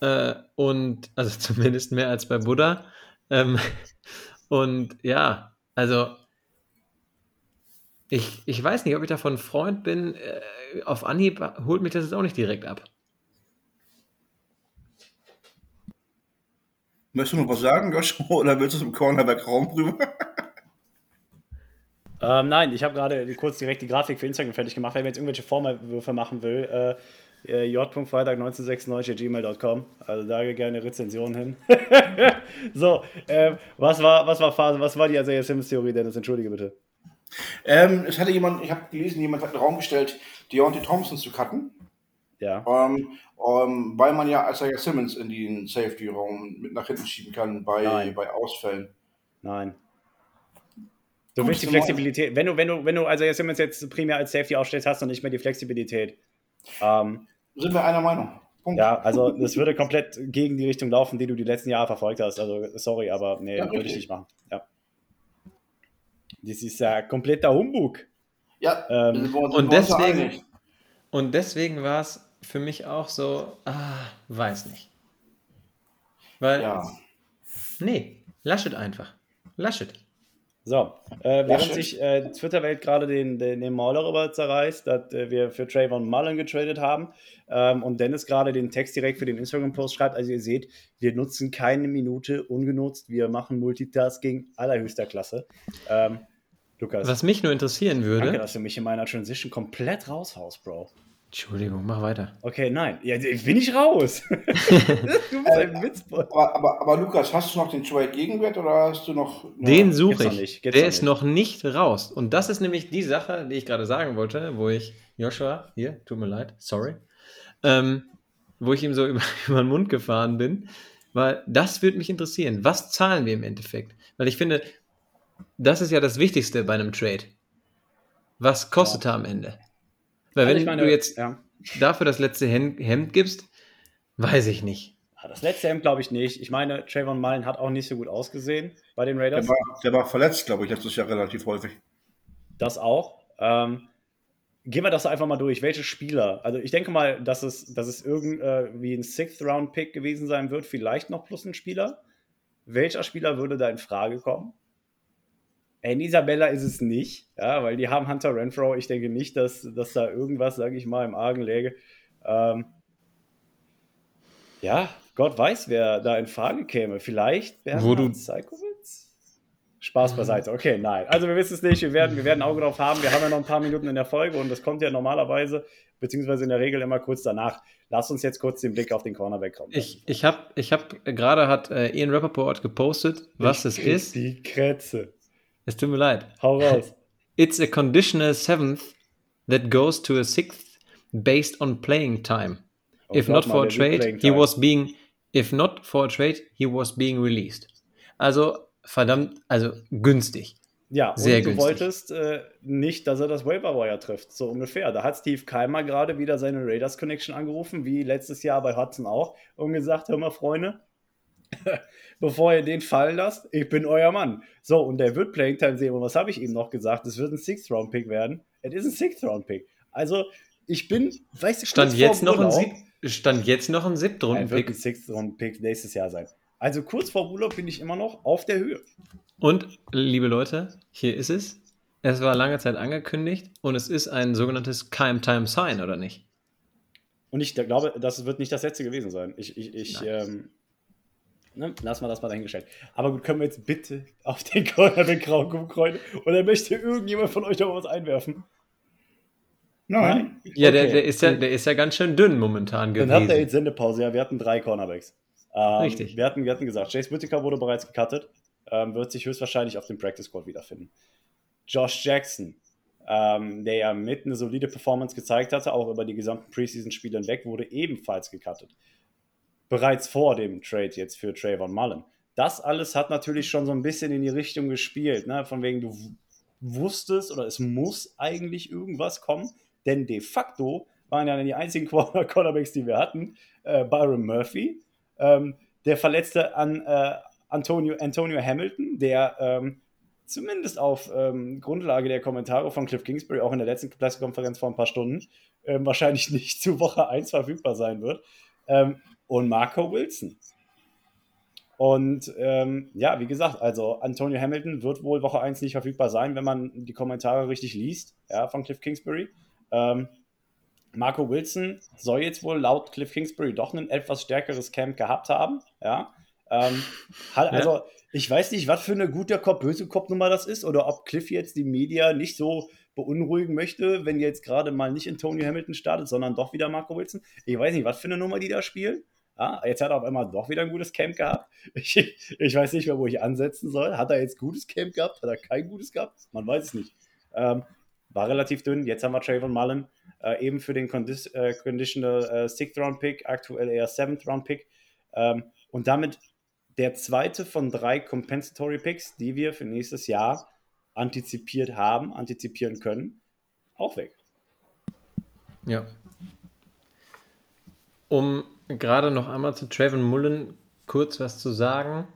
Äh, und, also *laughs* zumindest mehr als bei Buddha. Ähm, *laughs* und ja, also ich, ich weiß nicht, ob ich davon Freund bin. Äh, auf Anhieb holt mich das jetzt auch nicht direkt ab. Möchtest du noch was sagen, Joshua, *laughs* oder willst du im Cornerback-Raum rüber? Ähm, nein, ich habe gerade kurz direkt die Grafik für Instagram fertig gemacht. Wer mir jetzt irgendwelche Vorwürfe machen will, äh, äh, j.freitag1996.gmail.com. Also da gerne Rezensionen hin. *laughs* so, ähm, was war, was war Phase, was war die Isaiah Simmons-Theorie, Dennis? Entschuldige bitte. Ähm, es hatte jemand, ich habe gelesen, jemand hat in den Raum gestellt, Deontay Thompson zu cutten, Ja. ähm, ähm, weil man ja Isaiah Simmons in den Safety-Raum mit nach hinten schieben kann bei, Nein. bei Ausfällen. Nein. Du willst die. Flexibilität, wenn du, wenn du, wenn du Isaiah Simmons jetzt primär als Safety aufstellst, hast du nicht mehr die Flexibilität. Ähm, Sind wir einer Meinung? Punkt. Ja, also das würde komplett gegen die Richtung laufen, die du die letzten Jahre verfolgt hast. Also sorry, aber nee, ja, würde ich nicht machen. Ja. Das ist ja kompletter Humbug. Ja, ähm, und, deswegen, und deswegen war es für mich auch so, ah, weiß nicht. Weil, ja. nee, Laschet einfach. Laschet. So, äh, während sich äh, Twitter-Welt gerade den, den, den Maul darüber zerreißt, dass äh, wir für Trayvon Mullen getradet haben ähm, und Dennis gerade den Text direkt für den Instagram-Post schreibt, also ihr seht, wir nutzen keine Minute ungenutzt, wir machen Multitasking allerhöchster Klasse. Ähm, Lukas. Was mich nur interessieren würde. Danke, dass du mich in meiner Transition komplett raushaust, Bro. Entschuldigung, mach weiter. Okay, nein. Ja, bin ich raus. *laughs* du bist ein Witzboy. Aber, aber, aber, Lukas, hast du noch den Trade Gegenwert oder hast du noch. Den suche ich. Der ist noch nicht raus. Und das ist nämlich die Sache, die ich gerade sagen wollte, wo ich Joshua, hier, tut mir leid, sorry, ähm, wo ich ihm so *laughs* über, über den Mund gefahren bin, weil das würde mich interessieren. Was zahlen wir im Endeffekt? Weil ich finde, das ist ja das Wichtigste bei einem Trade. Was kostet ja. er am Ende? Weil also wenn meine, du jetzt ja. dafür das letzte Hemd gibst, weiß ich nicht. Das letzte Hemd glaube ich nicht. Ich meine, Trayvon Mullen hat auch nicht so gut ausgesehen bei den Raiders. Der war, der war verletzt, glaube ich, letztes Jahr relativ häufig. Das auch. Ähm, gehen wir das einfach mal durch. Welche Spieler? Also ich denke mal, dass es, dass es irgendwie ein Sixth-Round-Pick gewesen sein wird, vielleicht noch plus ein Spieler. Welcher Spieler würde da in Frage kommen? In Isabella ist es nicht, ja, weil die haben Hunter Renfro. Ich denke nicht, dass, dass da irgendwas, sage ich mal, im Argen läge. Ähm, ja, Gott weiß, wer da in Frage käme. Vielleicht Bernhard Seikowitz? Spaß beiseite. Okay, nein. Also wir wissen es nicht. Wir werden, wir werden ein Auge drauf haben. Wir haben ja noch ein paar Minuten in der Folge und das kommt ja normalerweise, beziehungsweise in der Regel immer kurz danach. Lass uns jetzt kurz den Blick auf den Cornerback kommen. Ich, ich habe ich hab, gerade hat äh, Ian Rappaport gepostet, was ich es ist. Die Krätze. Es tut mir leid. Hau raus. *laughs* It's a conditional seventh that goes to a sixth based on playing time. Oh, if not for a trade, he was being if not for a trade, he was being released. Also verdammt, also günstig. Ja, Sehr und du günstig. wolltest äh, nicht, dass er das Waiver Wire trifft, so ungefähr. Da hat Steve Keimer gerade wieder seine Raiders Connection angerufen, wie letztes Jahr bei Hudson auch, und gesagt: Hör mal, Freunde, *laughs* bevor ihr den fallen lasst, ich bin euer Mann. So, und der wird Playing Time sehen. Und was habe ich ihm noch gesagt? Es wird ein Sixth-Round-Pick werden. Es ist ein Sixth-Round-Pick. Also, ich bin, weißt du, stand jetzt noch ein Sieb Stand jetzt noch ein Siebtrunden-Pick. Ein Sixth-Round-Pick nächstes Jahr sein. Also kurz vor Urlaub bin ich immer noch auf der Höhe. Und, liebe Leute, hier ist es. Es war lange Zeit angekündigt und es ist ein sogenanntes Time-Time-Sign, oder nicht? Und ich glaube, das wird nicht das letzte gewesen sein. Ich, ich, ich ähm, Ne? Lassen wir das mal dahingestellt. Aber gut, können wir jetzt bitte auf den Cornerback kreuzen? Oder möchte irgendjemand von euch noch was einwerfen? Nein. Ja, okay. der, der, ist ja, der ist ja ganz schön dünn momentan gewesen. Dann hat er jetzt Sendepause. Ja, wir hatten drei Cornerbacks. Ähm, Richtig. Wir hatten, wir hatten gesagt, Chase Whittaker wurde bereits gecuttet, ähm, wird sich höchstwahrscheinlich auf dem Practice Squad wiederfinden. Josh Jackson, ähm, der ja mit eine solide Performance gezeigt hatte, auch über die gesamten Preseason-Spiele hinweg, wurde ebenfalls gecuttet bereits vor dem Trade jetzt für Trayvon Mullen. Das alles hat natürlich schon so ein bisschen in die Richtung gespielt, ne? von wegen du wusstest oder es muss eigentlich irgendwas kommen, denn de facto waren ja die einzigen *laughs* Quarterbacks, die wir hatten, äh, Byron Murphy, ähm, der Verletzte an äh, Antonio, Antonio Hamilton, der ähm, zumindest auf ähm, Grundlage der Kommentare von Cliff Kingsbury auch in der letzten Pressekonferenz vor ein paar Stunden ähm, wahrscheinlich *laughs* nicht zu Woche 1 verfügbar sein wird. Und Marco Wilson. Und ähm, ja, wie gesagt, also Antonio Hamilton wird wohl Woche 1 nicht verfügbar sein, wenn man die Kommentare richtig liest, ja, von Cliff Kingsbury. Ähm, Marco Wilson soll jetzt wohl laut Cliff Kingsbury doch ein etwas stärkeres Camp gehabt haben, ja. Ähm, hat, also, ja. ich weiß nicht, was für eine gute Kopf, böse Kopfnummer das ist oder ob Cliff jetzt die Media nicht so beunruhigen möchte, wenn jetzt gerade mal nicht Antonio Hamilton startet, sondern doch wieder Marco Wilson. Ich weiß nicht, was für eine Nummer die da spielen. Ah, jetzt hat er auf einmal doch wieder ein gutes Camp gehabt. *laughs* Ich, ich, weiß nicht mehr, wo ich ansetzen soll. Hat er jetzt gutes Camp gehabt? Hat er kein gutes gehabt? Man weiß es nicht. Ähm, war relativ dünn. Jetzt haben wir Trayvon Mullen, äh, eben für den Condi äh, Conditional äh, Sixth Round Pick, aktuell eher Seventh Round Pick. Ähm, und damit der zweite von drei Compensatory Picks, die wir für nächstes Jahr antizipiert haben, antizipieren können, auch weg. Ja, Um gerade noch einmal zu Trayvon Mullen kurz was zu sagen.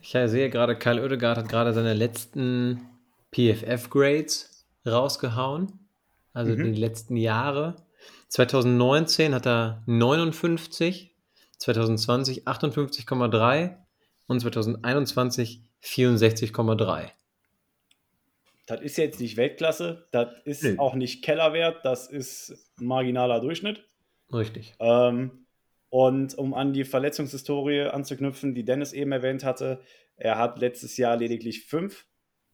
Ich sehe gerade, Kyle Oedegaard hat gerade seine letzten PFF-Grades rausgehauen. Also Mhm. die letzten Jahre. 2019 hat er 59, 2020 58,3 und 2021 64,3. Das ist jetzt nicht Weltklasse, das ist Nö. auch nicht Kellerwert, das ist marginaler Durchschnitt. Richtig. Ähm, und um an die Verletzungshistorie anzuknüpfen, die Dennis eben erwähnt hatte, er hat letztes Jahr lediglich fünf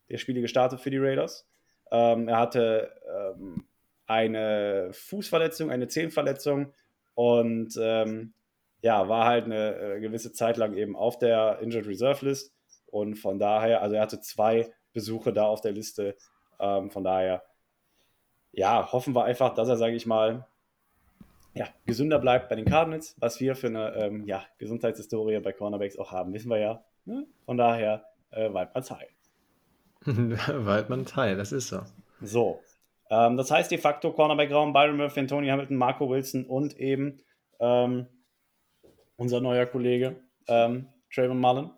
der Spiele gestartet für die Raiders. Ähm, er hatte ähm, eine Fußverletzung, eine Zehenverletzung und ähm, ja, war halt eine äh, gewisse Zeit lang eben auf der Injured Reserve List und von daher, also er hatte zwei Besuche da auf der Liste. Ähm, von daher, ja, hoffen wir einfach, dass er, sage ich mal, ja, gesünder bleibt bei den Cardinals, was wir für eine ähm, ja, Gesundheitshistorie bei Cornerbacks auch haben, wissen wir ja. Ne? Von daher, äh, Waldmanns Heil. *laughs* Waldmann Teil, das ist so. So, ähm, das heißt de facto Cornerback-Raum, Byron Murphy, Anthony Hamilton, Marco Wilson und eben ähm, unser neuer Kollege ähm, Trayvon Mullen.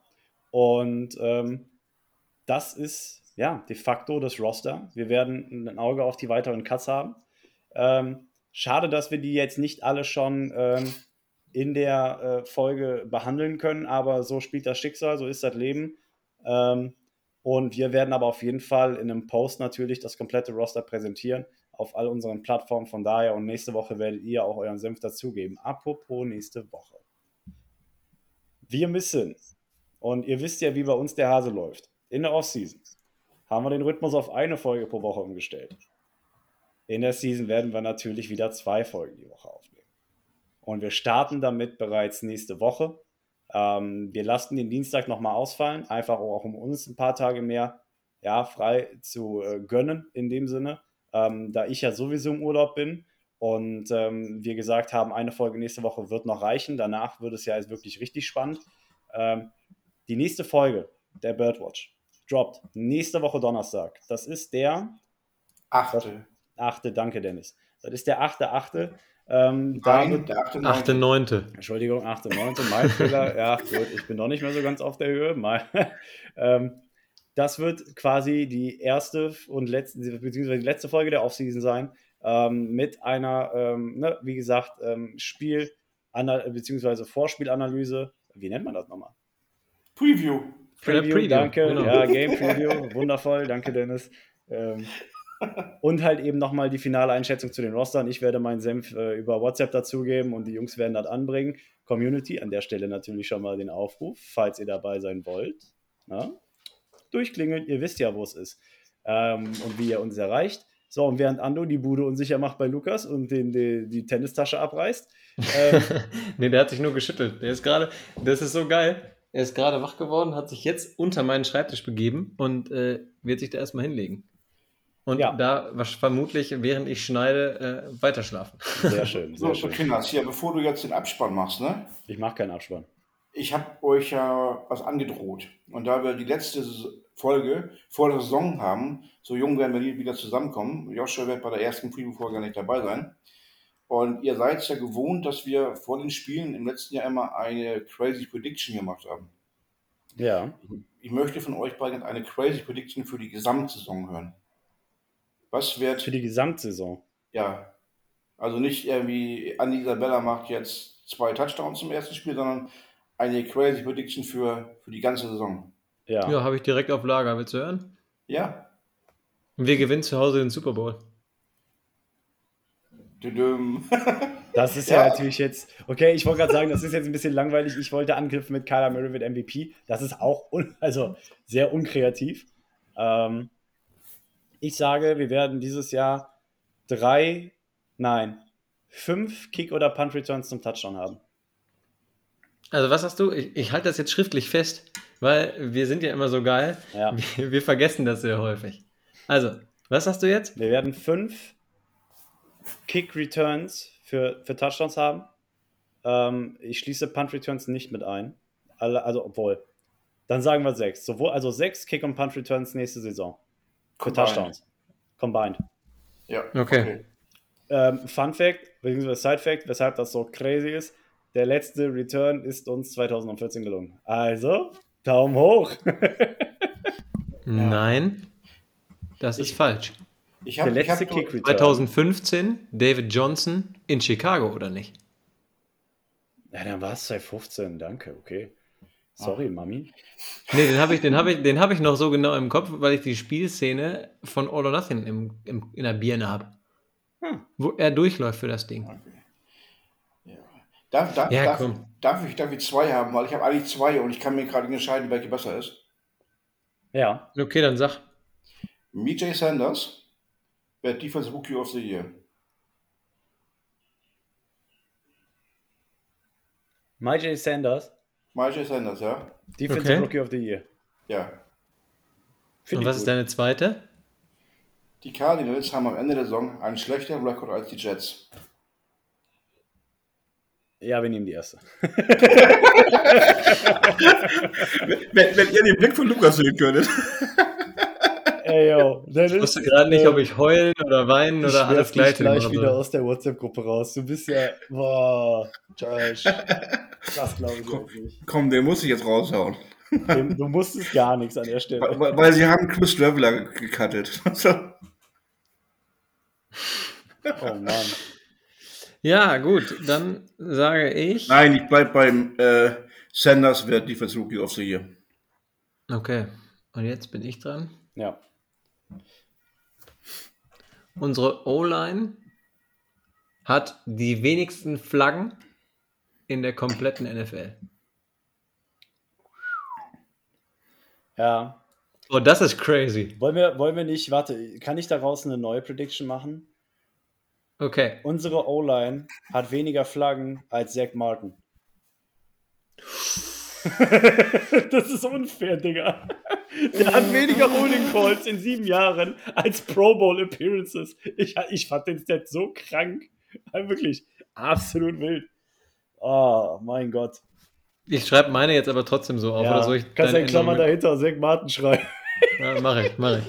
Und ähm, das ist ja de facto das Roster. Wir werden ein Auge auf die weiteren Cuts haben. Schade, dass wir die jetzt nicht alle schon ähm, in der äh, Folge behandeln können, aber so spielt das Schicksal, so ist das Leben. Ähm, und wir werden aber auf jeden Fall in einem Post natürlich das komplette Roster präsentieren auf all unseren Plattformen. Von daher und nächste Woche werdet ihr auch euren Senf dazugeben. Apropos nächste Woche. Wir müssen, und ihr wisst ja, wie bei uns der Hase läuft, in der Offseason haben wir den Rhythmus auf eine Folge pro Woche umgestellt. In der Season werden wir natürlich wieder zwei Folgen die Woche aufnehmen. Und wir starten damit bereits nächste Woche. Ähm, wir lassen den Dienstag nochmal ausfallen, einfach auch um uns ein paar Tage mehr ja, frei zu äh, gönnen in dem Sinne, ähm, da ich ja sowieso im Urlaub bin und ähm, wir gesagt haben, eine Folge nächste Woche wird noch reichen. Danach wird es ja jetzt wirklich richtig spannend. Ähm, die nächste Folge der Birdwatch droppt nächste Woche Donnerstag. Das ist der Achte. Achte, danke Dennis. Das ist der achte, achte. Ähm, Nein, der achte, Achte, neunte. neunte. Entschuldigung, 8. und 9. Mein Fehler. *laughs* Ja, gut, ich bin noch nicht mehr so ganz auf der Höhe. Mal, *laughs* ähm, das wird quasi die erste und letzte, beziehungsweise die letzte Folge der Offseason sein, ähm, mit einer, ähm, ne, wie gesagt, ähm, Spiel- beziehungsweise Vorspielanalyse. Wie nennt man das nochmal? Preview. Preview, Preview, danke. genau. Ja, Game Preview, wundervoll, danke Dennis. Und halt eben nochmal die finale Einschätzung zu den Rostern. Ich werde meinen Senf äh, über WhatsApp dazugeben und die Jungs werden das anbringen. Community, an der Stelle natürlich schon mal den Aufruf, falls ihr dabei sein wollt. Na? Durchklingeln, ihr wisst ja, wo es ist ähm, und wie ihr uns erreicht. So, und während Ando die Bude unsicher macht bei Lukas und den, die, die Tennistasche abreißt, ähm, *laughs* nee, der hat sich nur geschüttelt. Der ist gerade, das ist so geil. Er ist gerade wach geworden, hat sich jetzt unter meinen Schreibtisch begeben und äh, wird sich da erstmal hinlegen. Und Ja. da vermutlich, während ich schneide, äh, weiterschlafen. sehr schön, So, *laughs* sehr so schön. Kinders, hier, bevor du jetzt den Abspann machst, ne? Ich mache keinen Abspann. Ich habe euch ja was angedroht. Und da wir die letzte Folge vor der Saison haben, so jung werden wir nie wieder zusammenkommen. Joshua wird bei der ersten Preview-Folge nicht dabei sein. Und ihr seid ja gewohnt, dass wir vor den Spielen im letzten Jahr immer eine Crazy Prediction gemacht haben. Ja. Ich möchte von euch beiden eine Crazy Prediction für die Gesamtsaison hören. Was wird, Für die Gesamtsaison. ja, also nicht irgendwie Andi Isabella macht jetzt zwei Touchdowns im ersten Spiel, sondern eine Crazy Prediction für, für die ganze Saison. Ja. Ja, habe ich direkt auf Lager. Willst du hören? Ja, Und wir gewinnen zu Hause den Super Bowl. *laughs* Das ist ja, Ja. natürlich jetzt, okay, ich wollte gerade sagen, das ist jetzt ein bisschen langweilig. Ich wollte anknüpfen mit Kyler Murray mit MVP. Das ist auch un, also sehr unkreativ. Ähm, ich sage, wir werden dieses Jahr drei, nein, fünf Kick- oder Punt-Returns zum Touchdown haben. Also, was hast du? Ich, ich halte das jetzt schriftlich fest, weil wir sind ja immer so geil. Ja. *laughs* Wir, wir vergessen das sehr häufig. Also, was hast du jetzt? Wir werden fünf Kick-Returns für, für Touchdowns haben. Ähm, ich schließe Punt-Returns nicht mit ein. Also, obwohl. Dann sagen wir sechs. Sowohl, also sechs Kick- und Punt-Returns nächste Saison. Für Combined. Touchdowns. Combined. Ja, Okay. Ähm, Fun Fact, beziehungsweise Side Fact, weshalb das so crazy ist. Der letzte Return ist uns 2014 gelungen. Also, Daumen hoch. *laughs* Nein, das ist falsch. Ich Der habe ich hab letzte nur- Kick Return. 2015 David Johnson in Chicago, oder nicht? Ja, dann war es 2015, danke, okay. Sorry, Mami. Nee, den habe ich, den hab ich, den hab ich noch so genau im Kopf, weil ich die Spielszene von All or Nothing im, im, in der Birne habe. Hm. Wo er durchläuft für das Ding. Darf, darf, Ja, darf, darf, ich, darf ich zwei haben? Weil ich habe eigentlich zwei und ich kann mir gerade nicht entscheiden, welche besser ist. Ja, Okay, dann sag. MJ Sanders wird Defensive Rookie of the Year. MJ Sanders, MJ Sanders, ja? Defensive Okay. Rookie of the Year. Ja. Find Und was ist gut. deine zweite? Die Cardinals haben am Ende der Saison einen schlechteren Rekord als die Jets. Ja, wir nehmen die erste. *laughs* Wenn, wenn ihr den Blick von Lukas sehen könntet. Ey, yo. Ich wusste gerade nicht, ob ich heulen oder weinen ich oder alles werf dich gleich gleich wieder aus der WhatsApp-Gruppe raus. Du bist ja, boah, Josh. Das glaube ich jetzt nicht. Komm, den muss ich jetzt raushauen. Dem- Du musstest gar nichts an der Stelle. Weil, weil sie haben Chris Traveler gecuttet. Oh Mann. Ja, gut, dann sage ich. Nein, ich bleib beim äh, Sanders wird Defensive Rookie of the Year. Okay, und jetzt bin ich dran. Ja. Unsere O-Line hat die wenigsten Flaggen in der kompletten NFL. Ja. Oh, das ist crazy. Wollen wir, wollen wir nicht, warte, kann ich daraus eine neue Prediction machen? Okay. Unsere O-Line hat weniger Flaggen als Zach Martin. *laughs* das ist unfair, Digga. Der hat weniger Holding Calls in sieben Jahren als Pro Bowl Appearances. Ich, ich fand den Stat so krank. Wirklich absolut wild. Oh, mein Gott. Ich schreibe meine jetzt aber trotzdem so auf. Ja, oder soll ich kannst Klammern Änderung dahinter Zach Martin schreiben. Ja, mach ich, mach ich.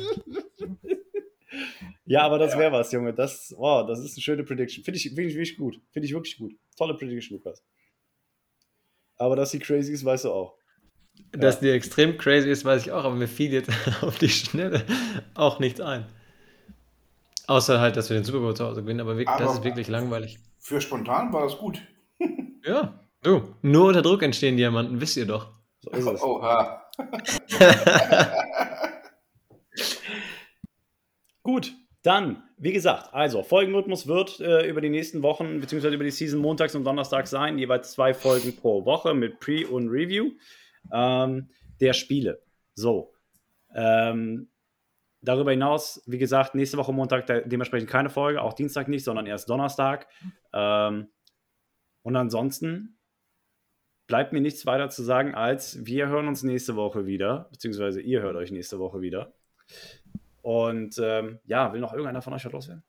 Ja, aber das wäre was, Junge. Das, oh, das ist eine schöne Prediction. Finde ich, find ich wirklich gut. Finde ich wirklich gut. Tolle Prediction, Lukas. Aber dass sie crazy ist, weißt du auch. Dass die extrem crazy ist, weiß ich auch, aber mir fiel jetzt *laughs* auf die Schnelle auch nichts ein. Außer halt, dass wir den Super Bowl zu Hause gewinnen, aber wirklich, das Aber- ist wirklich langweilig. Für spontan war das gut. Ja, du. Nur unter Druck entstehen Diamanten, wisst ihr doch. So ist es. Oha. *laughs* *laughs* Gut, dann, wie gesagt, also Folgenrhythmus wird äh, über die nächsten Wochen beziehungsweise über die Season montags und donnerstags sein, jeweils zwei Folgen pro Woche mit Pre- und Review ähm, der Spiele. So. Ähm, darüber hinaus, wie gesagt, nächste Woche Montag de dementsprechend keine Folge, auch Dienstag nicht, sondern erst Donnerstag. Ähm, und ansonsten bleibt mir nichts weiter zu sagen, als wir hören uns nächste Woche wieder, beziehungsweise ihr hört euch nächste Woche wieder. Und ähm, ja, will noch irgendeiner von euch was loswerden?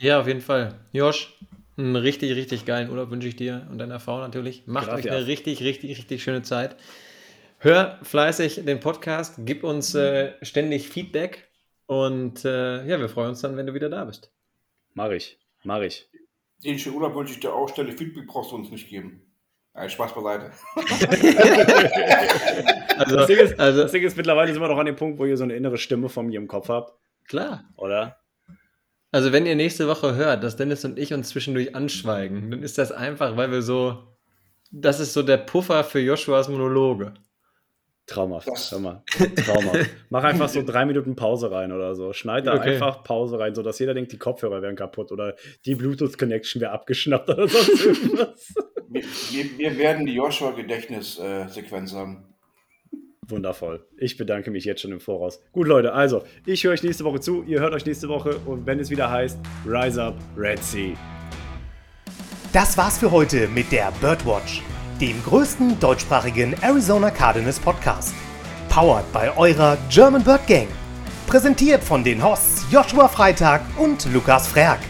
Ja, auf jeden Fall. Josh, einen richtig, richtig geilen Urlaub wünsche ich dir und deiner Frau natürlich. Macht Gracias. euch eine richtig, richtig, richtig schöne Zeit. Hör fleißig den Podcast, gib uns äh, ständig Feedback und äh, ja, wir freuen uns dann, wenn du wieder da bist. Mach ich, mach ich. Den schönen Urlaub wünsche ich dir auch. Stelle Feedback brauchst du uns nicht geben. Nein, Spaß beiseite. *laughs* Also, Das Ding, ist, also das Ding ist, mittlerweile sind wir doch an dem Punkt, wo ihr so eine innere Stimme von mir im Kopf habt, klar. oder? Also wenn ihr nächste Woche hört, dass Dennis und ich uns zwischendurch anschweigen, dann ist das einfach, weil wir so, das ist so der Puffer für Joshuas Monologe. Traumhaft. Das- Hör mal. Traumhaft. Mach einfach so drei Minuten Pause rein oder so. Schneid da Okay. einfach Pause rein, sodass jeder denkt, die Kopfhörer wären kaputt oder die Bluetooth-Connection wäre abgeschnappt oder sonst irgendwas. Wir, wir, wir werden die Joshua-Gedächtnis-Sequenz haben. Wundervoll. Ich bedanke mich jetzt schon im Voraus. Gut, Leute, also, ich höre euch nächste Woche zu, ihr hört euch nächste Woche und wenn es wieder heißt, Rise Up, Red Sea. Das war's für heute mit der Birdwatch, dem größten deutschsprachigen Arizona Cardinals Podcast. Powered bei eurer German Bird Gang. Präsentiert von den Hosts Joshua Freitag und Lukas Frerk.